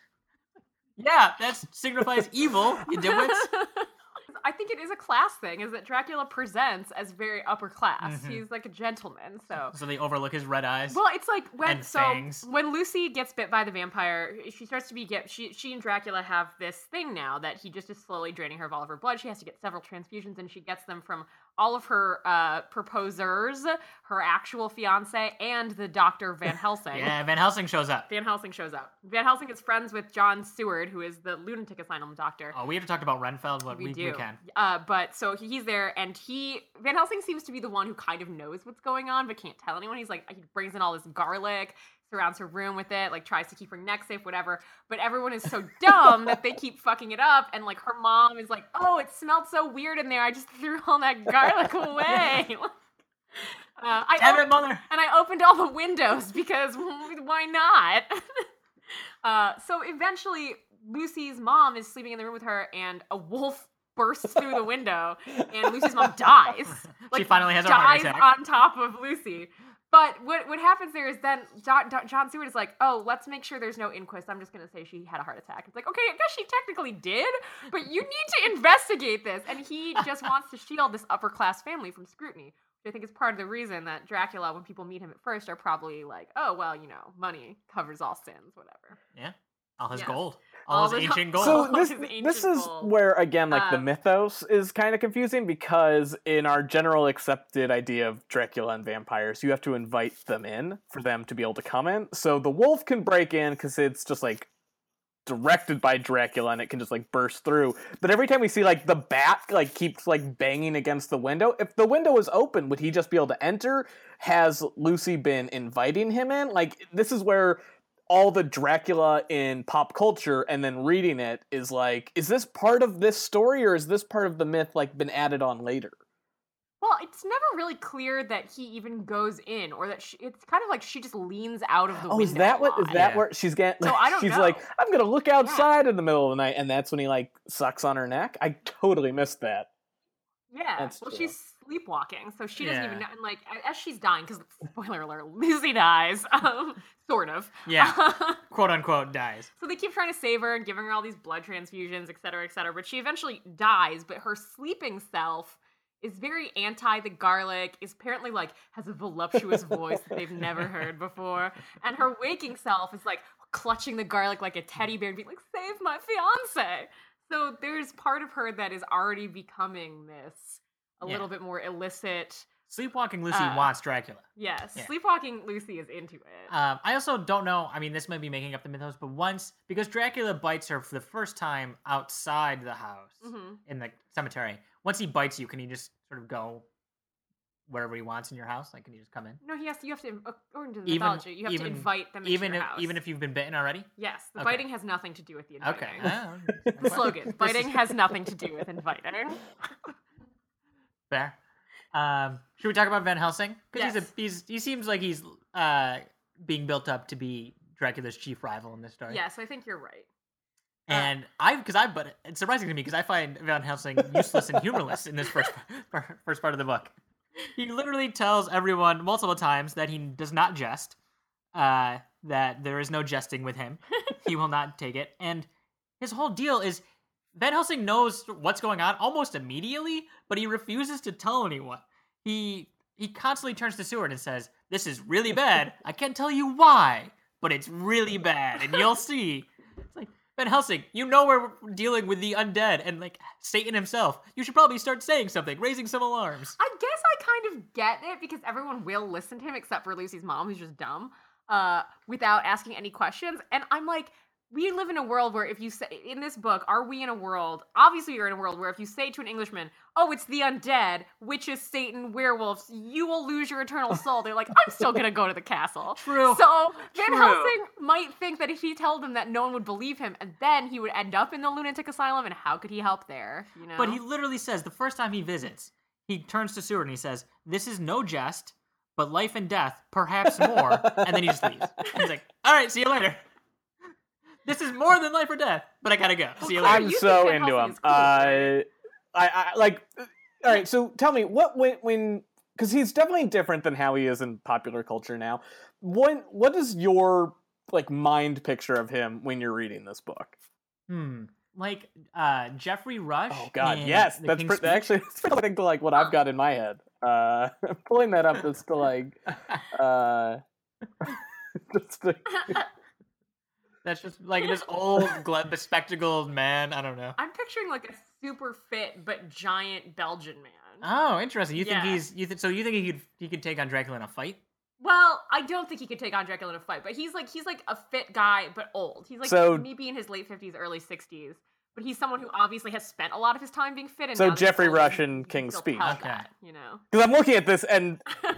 Yeah, that signifies evil, you dimwits. I think it is a class thing, is that Dracula presents as very upper class. Mhm. He's like a gentleman, so. So they overlook his red eyes. Well, it's like when so fangs. when Lucy gets bit by the vampire, she starts to be get she she and Dracula have this thing now that he just is slowly draining her of all of her blood. She has to get several transfusions, and she gets them from all of her uh, proposers, her actual fiance, and the doctor Van Helsing. Yeah, Van Helsing shows up. Van Helsing shows up. Van Helsing is friends with John Seward, who is the lunatic asylum doctor. Oh, we have to talk about Renfield. What we, we, do. can. Uh, but so he's there, and he Van Helsing seems to be the one who kind of knows what's going on, but can't tell anyone. He's like he brings in all this garlic, surrounds her room with it, like tries to keep her neck safe, whatever. But everyone is so dumb that they keep fucking it up, and like her mom is like, "Oh, it smelled so weird in there. I just threw all that garlic away." Uh, I Damn it, mother! and I opened all the windows because why not? uh, so eventually, Lucy's mom is sleeping in the room with her, and a wolf bursts through the window, and Lucy's mom dies. She finally has a heart dies on top of Lucy. But what what happens there is then John, John Seward is like, oh, let's make sure there's no inquest. I'm just gonna say she had a heart attack. It's like, okay, I guess she technically did, but you need to investigate this. And he just wants to shield this upper class family from scrutiny. Which I think is part of the reason that Dracula, when people meet him at first, are probably like, oh well, you know, money covers all sins, whatever. Yeah, all his Yes. gold. All, All his ancient gold. So this this is gold. where again like the Um, mythos is kind of confusing because in our general accepted idea of Dracula and vampires, you have to invite them in for them to be able to come in. So the wolf can break in because it's just like directed by Dracula and it can just like burst through. But every time we see like the bat like keeps like banging against the window, if the window is open, would he just be able to enter? Has Lucy been inviting him in? Like this is where all the Dracula in pop culture and then reading it is like, is this part of this story or is this part of the myth like been added on later? Well, it's never really clear that he even goes in, or that she, it's kind of like she just leans out of the Oh, window. is that a what is that Yeah. where she's getting? So I don't she's know. like, I'm gonna look outside in the middle of the night, and that's when he like sucks on her neck. I totally missed that. Yeah. That's well, true. she's sleepwalking, so she doesn't even know. And like as she's dying, because spoiler alert, Lizzie dies. Um, sort of. yeah, quote unquote dies. so they keep trying to save her and giving her all these blood transfusions, et cetera, et cetera. But she eventually dies. But her sleeping self is very anti the garlic. Is apparently like has a voluptuous voice that they've never heard before, and her waking self is like clutching the garlic like a teddy bear and being like, "Save my fiance." So there's part of her that is already becoming this a Yeah. little bit more illicit. Sleepwalking Lucy Uh, wants Dracula. Yes, Yeah. sleepwalking Lucy is into it. Um, I also don't know. I mean, this might be making up the mythos, but once because Dracula bites her for the first time outside the house hmm in the cemetery. Once he bites you, can he just sort of go wherever he wants in your house? Like, can he just come in? No, he has to. You have to, according to the Even- mythology, you have even- to invite them even if house. even if you've been bitten already. yes, the Okay. biting has nothing to do with the inviting. Okay. Oh, The slogan: "Biting has nothing to do with inviting." Fair. Um, should we talk about Van Helsing? Because Yes. he's a he's he seems like he's uh being built up to be Dracula's chief rival in this story. yes, I think you're right. Uh, And I, because I, but it's surprising to me because I find Van Helsing useless and humorless in this first first part of the book. He literally tells everyone multiple times that he does not jest, uh, that there is no jesting with him. he will not take it, and his whole deal is Van Helsing knows what's going on almost immediately, but he refuses to tell anyone. He he constantly turns to Seward and says, "This is really bad. I can't tell you why, but it's really bad, and you'll see." It's like Van Helsing, you know we're dealing with the undead and like Satan himself. You should probably start saying something, raising some alarms. I guess I kind of get it because everyone will listen to him except for Lucy's mom, who's just dumb, uh, without asking any questions. And I'm like, we live in a world where if you say in this book, are we in a world? Obviously, you're in a world where if you say to an Englishman, "Oh, it's the undead, witches, Satan, werewolves," you will lose your eternal soul. They're like, "I'm still gonna go to the castle." True. So Van True. Helsing might think that if he told them that, no one would believe him, and then he would end up in the lunatic asylum. And how could he help there? You know. But he literally says the first time he visits, he turns to Seward and he says, "This is no jest, but life and death, perhaps more." and then he just leaves. And he's like, "All right, see you later." This is more than life or death, but I gotta go. See you later. I'm you so into him. cool. Uh, I, I like. All right, so tell me what when when because he's definitely different than how he is in popular culture now. When what is your like mind picture of him when you're reading this book? Hmm. Like uh, Geoffrey Rush. Oh God, yes, The that's King's pre- actually that's pretty like, like what I've got in my head. Uh, pulling that up is to like uh, just to, That's just like this old, gle- bespectacled man. I don't know. I'm picturing like a super fit but giant Belgian man. Oh, interesting. You Yeah. think he's you th- so you think he could he could take on Dracula in a fight? Well, I don't think he could take on Dracula in a fight, but he's like he's like a fit guy but old. He's like So- maybe in his late fifties, early sixties. But he's someone who obviously has spent a lot of his time being fit. And So now that he's Geoffrey older, Rush he- in he can King's Speech. Okay. that, you know. because I'm looking at this and I,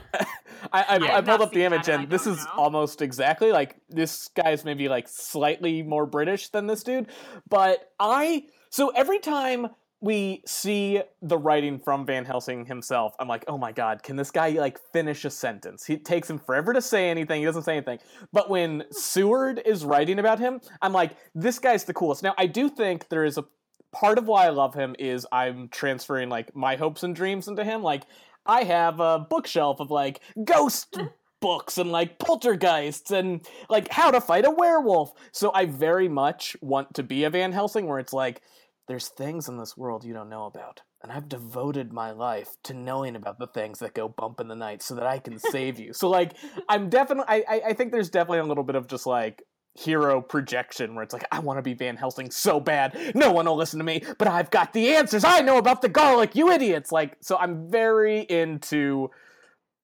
I, I I, pulled up the image and and this is know. almost exactly like this guy's maybe like slightly more British than this dude, but I so every time we see the writing from Van Helsing himself, I'm like, oh my god, can this guy like finish a sentence? He takes him forever to say anything. He doesn't say anything. But when Seward is writing about him, I'm like, this guy's the coolest. Now I do think there is a part of why I love him is I'm transferring like my hopes and dreams into him. Like I have a bookshelf of like ghost books and like poltergeists and like how to fight a werewolf. So I very much want to be a Van Helsing where it's like there's things in this world you don't know about. And I've devoted my life to knowing about the things that go bump in the night so that I can save you. So like I'm definitely I, I think there's definitely a little bit of just like hero projection where it's like I want to be Van Helsing so bad. No one will listen to me, but I've got the answers. I know about the garlic, you idiots. Like so I'm very into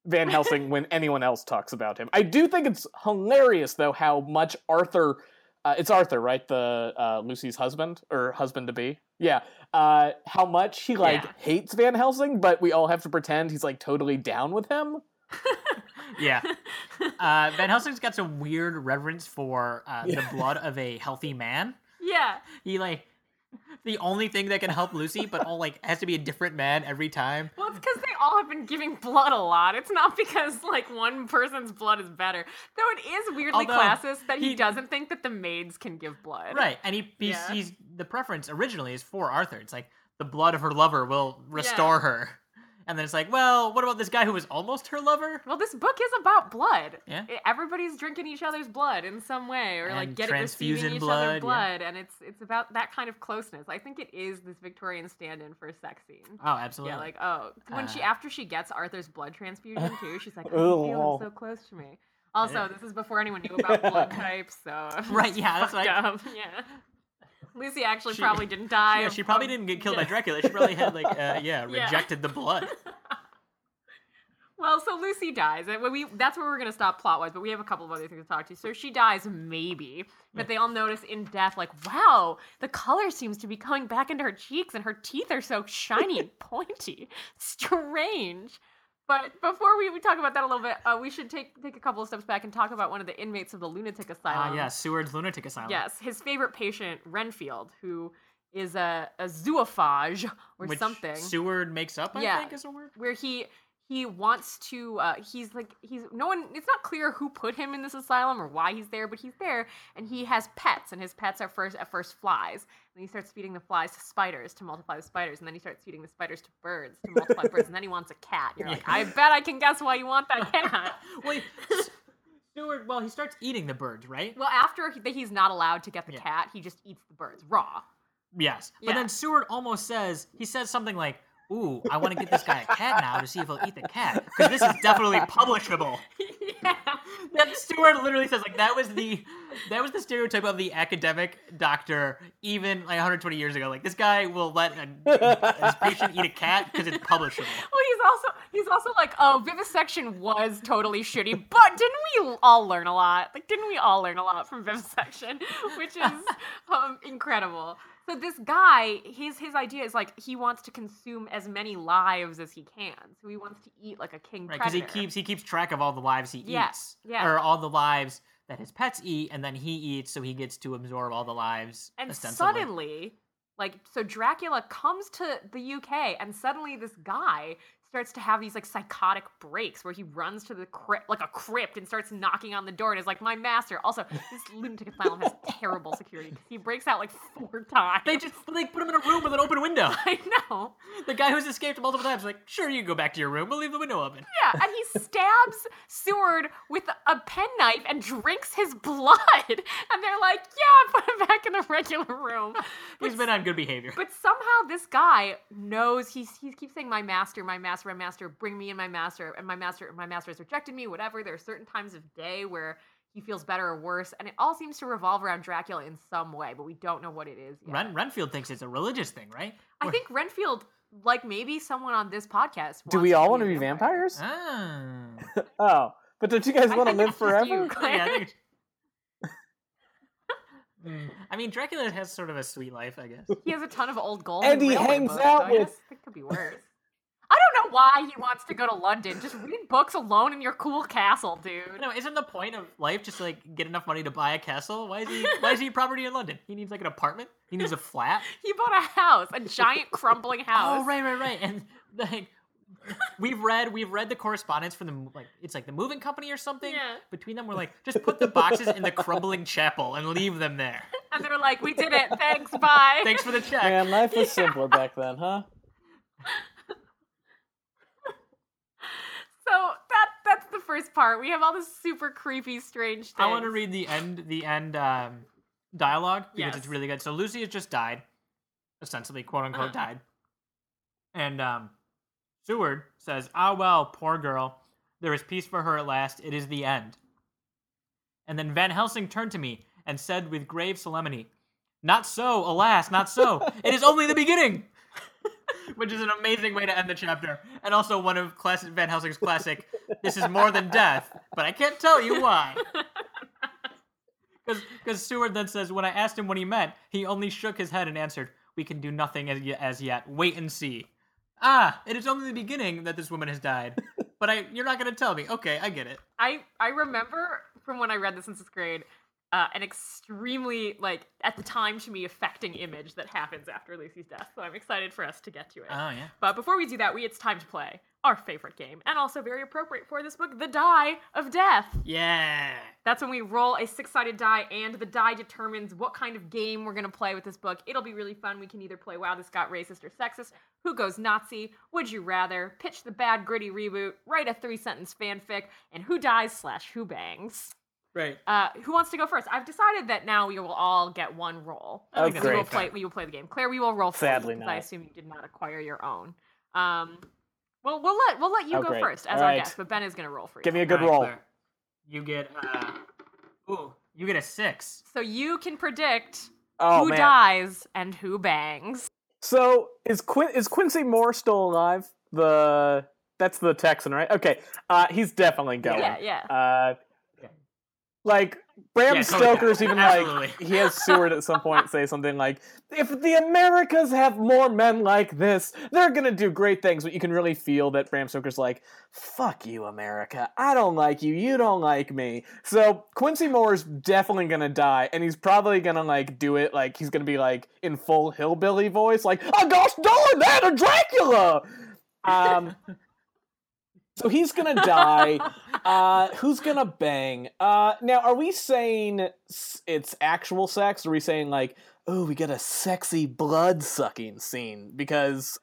Van Helsing when anyone else talks about him. I do think it's hilarious though how much Arthur uh, it's Arthur, right? The uh, Lucy's husband or husband to be. Yeah. Uh, how much he like Yeah. hates Van Helsing, but we all have to pretend he's like totally down with him. Yeah. Uh, Van Helsing's got some weird reverence for uh, the blood of a healthy man. yeah. He like the only thing that can help Lucy, but all like has to be a different man every time. Well, it's because they all have been giving blood a lot. It's not because like one person's blood is better. Though it is weirdly Although, classist that he, he- doesn't think that the maids can give blood. Right, and he he's, Yeah. he's the preference originally is for Arthur. It's like the blood of her lover will restore her, and then it's like, well, what about this guy who was almost her lover? Well, this book is about blood. Yeah. Everybody's drinking each other's blood in some way, or like getting receiving transfusing each blood, other yeah. blood, and it's it's about that kind of closeness. I think it is this Victorian stand-in for a sex scene. Oh, absolutely. Yeah, like oh, when she Uh, after she gets Arthur's blood transfusion too, she's like, "Oh, you feel so close to me." Also, Yeah. this is before anyone knew about blood types, so Right, yeah, that's fucked up. Yeah, Lucy actually She- probably didn't die. yeah, she probably didn't get killed by. Dracula. She probably had like, uh, yeah, Yeah. rejected the blood. Well, so Lucy dies. and We that's where we're gonna stop plot wise, but we have a couple of other things to talk to. So she dies, maybe, but they all notice in death, like, wow, the color seems to be coming back into her cheeks, and her teeth are so shiny and pointy. Strange. But before we, we talk about that a little bit, uh, we should take take a couple of steps back and talk about one of the inmates of the lunatic asylum. Ah, yeah, Seward's lunatic asylum. Yes, his favorite patient, Renfield, who is a, a zoophage or which something Seward makes up. I Yeah. think is a word. where he he wants to uh he's like he's no one it's not clear who put him in this asylum or why he's there but he's there and he has pets and his pets are first at first flies and he starts feeding the flies to spiders to multiply the spiders and then he starts feeding the spiders to birds to multiply birds and then he wants a cat you're like i bet i can guess why you want that cat Wait, Seward. Well, he starts eating the birds, right? well after he, he's not allowed to get the Yeah. cat he just eats the birds raw Yes. But Yeah. then Seward almost says he says something like, "Ooh, I want to get this guy a cat now to see if he'll eat the cat because this is definitely publishable." yeah That Seward literally says like that was the that was the stereotype of the academic doctor even like 120 years ago. Like this guy will let a, his patient eat a cat because it's publishable. Well, he's also he's also like, oh, vivisection was totally shitty, but didn't we all learn a lot? Like, didn't we all learn a lot from vivisection, which is um, incredible. So this guy, his his idea is like he wants to consume as many lives as he can. So he wants to eat like a king Right, because he keeps he keeps track of all the lives he Yeah, eats, yeah. or all the lives that his pets eat, and then he eats, so he gets to absorb all the lives. and suddenly, like, so Dracula comes to the UK, and suddenly this guy starts to have these like psychotic breaks where he runs to the crypt, like a crypt, and starts knocking on the door, and is like, "My master." Also, this lunatic asylum has terrible security he breaks out like four times. they just they put him in a room with an open window. I know. The guy who's escaped multiple times is like, sure, you can go back to your room. We'll leave the window open. Yeah, and he stabs Seward with a penknife and drinks his blood. And they're like, "Yeah, put him back in the regular room." He's But been on good behavior. But somehow this guy knows he's he keeps saying my master, my master, my master, bring me in my master, and my master, my master has rejected me, whatever. There are certain times of day where he feels better or worse, and it all seems to revolve around Dracula in some way, but we don't know what it is. Yet. Ren- Renfield thinks it's a religious thing, right? I Where- think Renfield, like maybe someone on this podcast, Do we all want to be vampire. vampires? Ah. Oh, but don't you guys want to live that's you. forever? Yeah, I, think it's- Mm, I mean, Dracula has sort of a sweet life, I guess. He has a ton of old gold. And he hangs out with- It could be worse. I don't know why he wants to go to London. Just read books alone in your cool castle, dude. No, isn't the point of life just to, like get enough money to buy a castle? Why is he? Why is he property in London? He needs like an apartment. He needs a flat. He bought a house, a giant crumbling oh, house. Oh, right, right, right. And like we've read, we've read the correspondence from the like it's like the moving company or something. Yeah. Between them, we're like, just put the boxes in the crumbling chapel and leave them there. And and they're like, "We did it. Thanks. Bye." Thanks for the check. Man, life was simpler back then, huh? So that that's the first part. We have all this super creepy, strange things. I want to read the end the end um, dialogue because Yes. it's really good. So Lucy has just died, ostensibly, quote unquote, Uh-huh. died. And um, Seward says, "Ah well, poor girl. There is peace for her at last. It is the end." And then Van Helsing turned to me and said with grave solemnity, "Not so, alas, not so. it is only the beginning." Which is an amazing way to end the chapter, and also one of classic Van Helsing's classic. This is more than death, but I can't tell you why. Because because Seward then says, when I asked him what he meant, he only shook his head and answered, "We can do nothing as, y- as yet. Wait and see." Ah, it is only the beginning that this woman has died. But I, you're not gonna tell me. Okay, I get it. I I remember from when I read this in sixth grade, uh, an extremely like at the time to me affecting image that happens after Lucy's death. So I'm excited for us to get to it. Oh yeah. But before we do that, we it's time to play our favorite game, and also very appropriate for this book, the Die of Death. Yeah. That's when we roll a six-sided die, and the die determines what kind of game we're gonna play with this book. It'll be really fun. We can either play Wow, this got racist or sexist, Who goes Nazi, Would you rather, pitch the bad gritty reboot, write a three-sentence fanfic, and Who dies slash Who bangs. Right. Uh, who wants to go first? I've decided that now we will all get one roll. Oh, We will play. We will play the game. Clair, we will roll. for you, Sadly 'cause I assume you did not acquire your own. Um, well, we'll let we'll let you Oh, go great. first as All our right. guest, but Ben is going to roll for you. Give me a good All right, roll. Clair. You get uh, ooh, you get a six. So you can predict Oh who man. dies and who bangs. So is Quin- is Quincy Moore still alive? The that's the Texan, right? Okay, uh, he's definitely going. Yeah, yeah. Uh, like Bram Yeah, totally. Stoker's even Absolutely. like he has Seward at some point say something like, "If the Americas have more men like this, they're gonna do great things." But you can really feel that Bram Stoker's like, "Fuck you, America! I don't like you. You don't like me." So Quincy Moore's definitely gonna die, and he's probably gonna like do it like he's gonna be like in full hillbilly voice, like, "Oh gosh darn that, a Dracula!" Um. So he's gonna die. Uh, who's gonna bang? Uh, now are we saying it's actual sex? Or are we saying like, oh, we get a sexy blood sucking scene? Because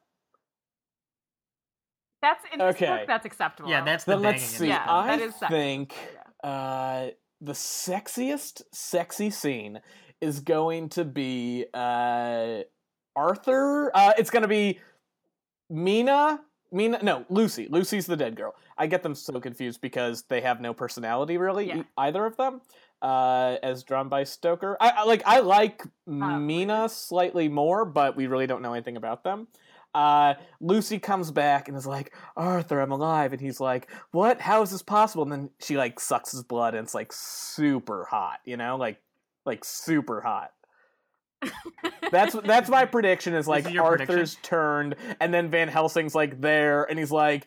That's in this Okay. book. That's acceptable. Yeah, that's the then let's see. Yeah. I that is sexy. think uh, the sexiest sexy scene is going to be uh, Arthur. Uh, it's gonna be Mina. Mina, no, Lucy. Lucy's the dead girl. I get them so confused because they have no personality, really, Yeah. e- either of them. Uh, as drawn by Stoker, I, I like. I like Mina slightly more, but we really don't know anything about them. Uh, Lucy comes back and is like, "Arthur, I'm alive," and he's like, "What? How is this possible?" And then she like sucks his blood, and it's like super hot, you know, like like super hot. That's that's my prediction. Is like is Arthur's turned, and then Van Helsing's like there, and he's like,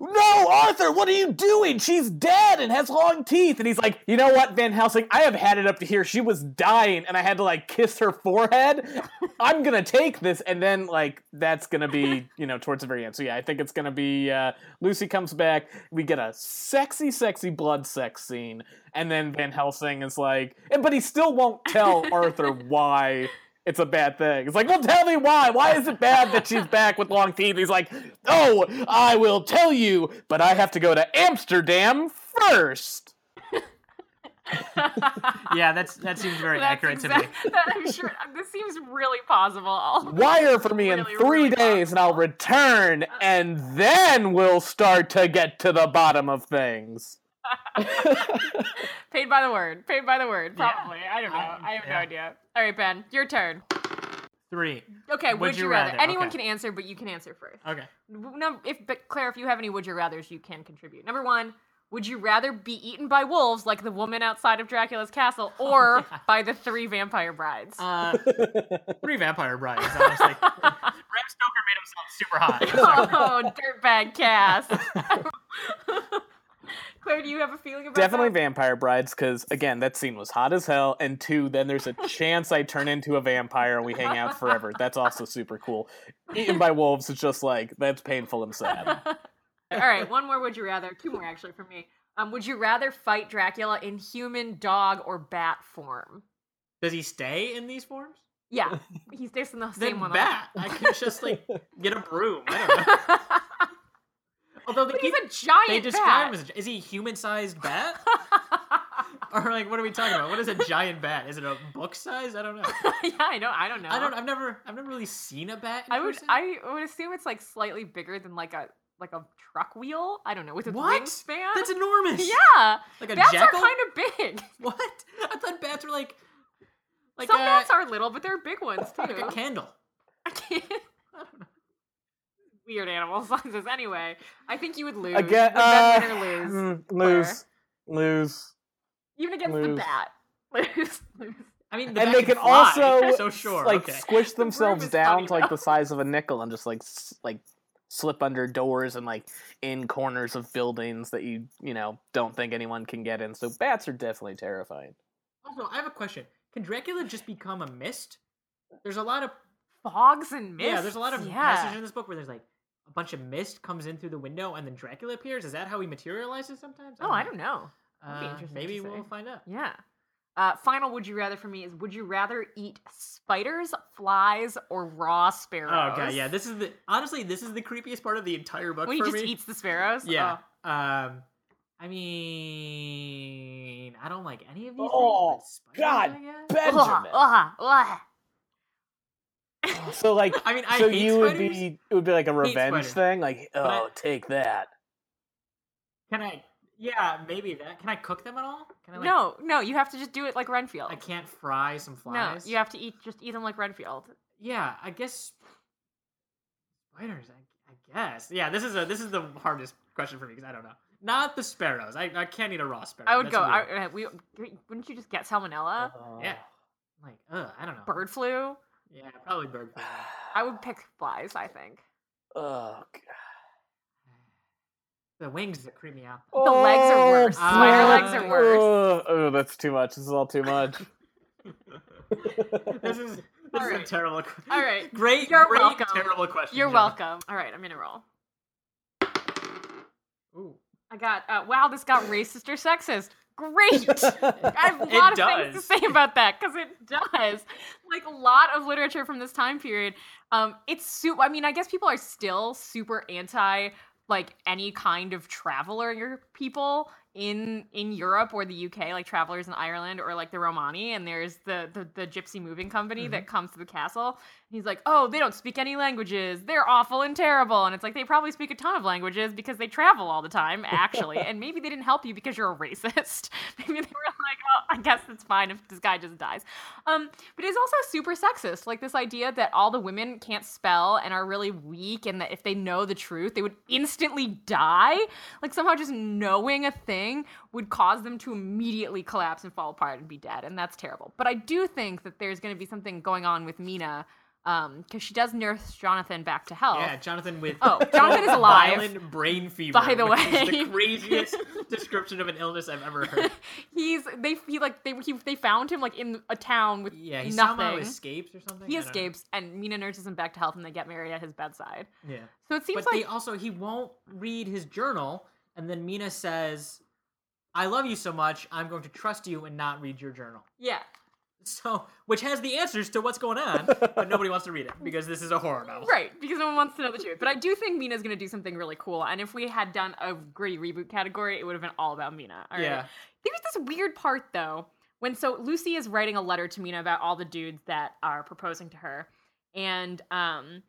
"No, Arthur, what are you doing? She's dead and has long teeth." And he's like, "You know what, Van Helsing? I have had it up to here. She was dying, and I had to like kiss her forehead. I'm gonna take this." And then like that's gonna be you know towards the very end. So yeah, I think it's gonna be uh, Lucy comes back. We get a sexy, sexy blood sex scene, and then Van Helsing is like, but he still won't tell Arthur why it's a bad thing. It's like, well, tell me why. Why is it bad that she's back with long teeth? He's like, oh, I will tell you, but I have to go to Amsterdam first. Yeah, that's that seems very That's accurate to me. that- I'm sure this seems really plausible. Wire for me in three really days, and I'll return, and then we'll start to get to the bottom of things. Paid by the word. Paid by the word. Yeah. Probably. I don't know. I have no idea. All right, Ben, your turn. Three. Okay, would, you rather? Anyone okay. can answer, but you can answer first. Okay. No, if but Clair, if you have any would you rather's, you can contribute. Number one, would you rather be eaten by wolves like the woman outside of Dracula's castle, or yeah. by the three vampire brides? Uh, three vampire brides. Honestly, Bram Stoker made himself super hot. oh, dirtbag Cass. Clair, do you have a feeling about Definitely that? vampire brides, because again, that scene was hot as hell. And two, then there's a chance I turn into a vampire and we hang out forever. That's also super cool. Eaten by wolves is just like that's painful and sad. All right, one more would you rather, two more actually for me. Um, would you rather fight Dracula in human, dog, or bat form? Does he stay in these forms? Yeah, he stays in the Then same one. bat. I could just like get a broom. I don't know. Although they, but he's a giant they describe bat. him as is he human sized bat? or like what are we talking about? What is a giant bat? Is it a book size? I don't know. yeah, I don't. I don't know. I don't. I've never. I've never really seen a bat. In I would. person. I would assume it's like slightly bigger than like a like a truck wheel. I don't know with its What? wingspan. That's enormous. yeah. Like a Bats jackal. are kind of big. What? I thought bats were like. Like Some a, bats are little, but they're big ones too. like a candle. I can't. I don't know. Weird animal sizes. Anyway, I think you would lose. Again, Would uh, Ben lose, mm, lose, lose. even against the bat. Lose, lose. I mean, the And bat they can fly, also so sure. like okay. squish themselves is down to like the size of a nickel and just like s- like slip under doors and like in corners of buildings that you you know don't think anyone can get in. So bats are definitely terrifying. Also, I have a question. Can Dracula just become a mist? There's a lot of Fogs and mist. yeah. There's a lot of yeah. passages in this book where there's like a bunch of mist comes in through the window and then Dracula appears. Is that how he materializes sometimes? Oh, I don't know. Uh, maybe we'll see. find out. Yeah. Uh, final would you rather for me is would you rather eat spiders, flies, or raw sparrows? Oh god, yeah. This is the honestly, this is the creepiest part of the entire book When he for just me. eats the sparrows? Yeah. Oh. Um, I mean, I don't like any of these Oh, things. but spiders, God. I guess? Benjamin. Ugh, ugh, ugh. So like, I mean, I so hate you would be it would be like a revenge thing, like But I- oh take that. Can I? Yeah, maybe that. Can I cook them at all? Can I? Like, no, no, you have to just do it like Renfield. I can't fry some flies. no, you have to eat just eat them like Renfield. Yeah, I guess spiders. I, I guess. Yeah, this is a this is the hardest question for me because I don't know. Not the sparrows. I, I can't eat a raw sparrow. I would That's go. weird. I, uh, we wouldn't you just get salmonella, Uh, yeah. Like, ugh, I don't know. bird flu? Yeah, probably bird flu. I would pick flies. I think Oh, God. The wings that creep me out. the legs are worse. Oh, Spider legs are worse. Oh, oh, that's too much. This is all too much. this is this is a terrible. que- All right, Great, You're great, welcome. terrible question. you're Gemma. welcome. All right, I'm gonna roll. Ooh. I got. Uh, wow, this got racist or sexist. Great. I have a It lot of things to say about that because it does. Like a lot of literature from this time period. Um, it's super. I mean, I guess people are still super anti like any kind of traveler people in in Europe or the UK, like travelers in Ireland or like the Romani. And there's the the, the gypsy moving company that comes to the castle. He's like, oh, they don't speak any languages. They're awful and terrible. And it's like they probably speak a ton of languages because they travel all the time, actually. and maybe they didn't help you because you're a racist. maybe they were like, oh, I guess it's fine if this guy just dies. Um, but it's also super sexist. Like this idea that all the women can't spell and are really weak, and that if they know the truth, they would instantly die. Like somehow just knowing a thing would cause them to immediately collapse and fall apart and be dead, and that's terrible. But I do think that there's going to be something going on with Mina, um, because she does nurse Jonathan back to health. Yeah, Jonathan with Oh, Jonathan is alive. Violent brain fever. By the way. the craziest description of an illness I've ever heard. He's they he like they he, they found him like in a town with Yeah, he nothing. somehow escapes or something. he escapes, and Mina nurses him back to health, and they get married at his bedside. Yeah, So it seems but like they also he won't read his journal, and then Mina says, "I love you so much, I'm going to trust you and not read your journal." yeah, So, which has the answers to what's going on, but nobody wants to read it because this is a horror novel. right, because no one wants to know the truth. But I do think Mina's gonna do something really cool, and if we had done a gritty reboot category, it would have been all about Mina. all right? Yeah. There's this weird part though when so Lucy is writing a letter to Mina about all the dudes that are proposing to her, and um,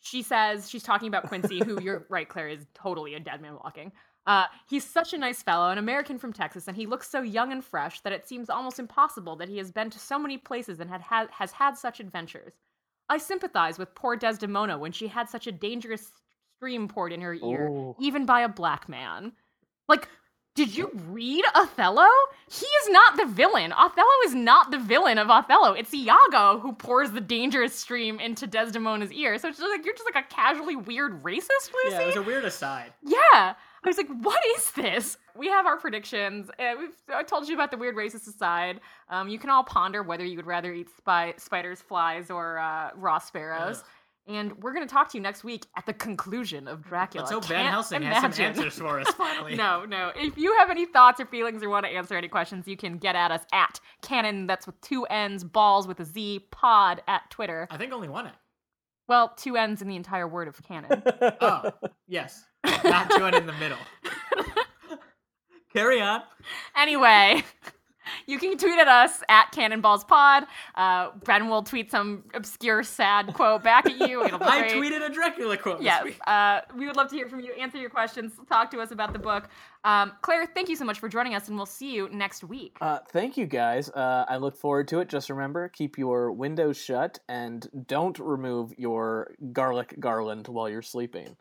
she says she's talking about Quincy, who you're right, Clair is totally a dead man walking. Uh, he's such a nice fellow, an American from Texas, and he looks so young and fresh that it seems almost impossible that he has been to so many places and had, had has had such adventures. I sympathize with poor Desdemona when she had such a dangerous stream poured in her ear, Ooh. even by a black man. Like, did you read Othello? He is not the villain. Othello is not the villain of Othello. It's Iago who pours the dangerous stream into Desdemona's ear. So it's just like you're just like a casually weird racist, Lucy. Yeah, it was a weird aside. Yeah. I was like, what is this? We have our predictions. We've, I told you about the weird racist aside. Um, you can all ponder whether you would rather eat spy, spiders, flies, or uh, raw sparrows. Ugh. And we're going to talk to you next week at the conclusion of Dracula. Let's hope Van Helsing has some imagine. answers for us finally. No, no. If you have any thoughts or feelings or want to answer any questions, you can get at us at canon, that's with two N's, balls with a Z, pod at Twitter. I think only one. At. Well, two N's in the entire word of canon. Oh, yes. Not one in the middle. Carry on. anyway, you can tweet at us at cannonballspod. Uh, Bren will tweet some obscure, sad quote back at you. It'll be I great. tweeted a Dracula quote. this Yes, week. uh, we would love to hear from you, answer your questions, talk to us about the book. Um, Clair, thank you so much for joining us, and we'll see you next week. Uh, thank you guys. Uh, I look forward to it. Just remember, keep your windows shut and don't remove your garlic garland while you're sleeping.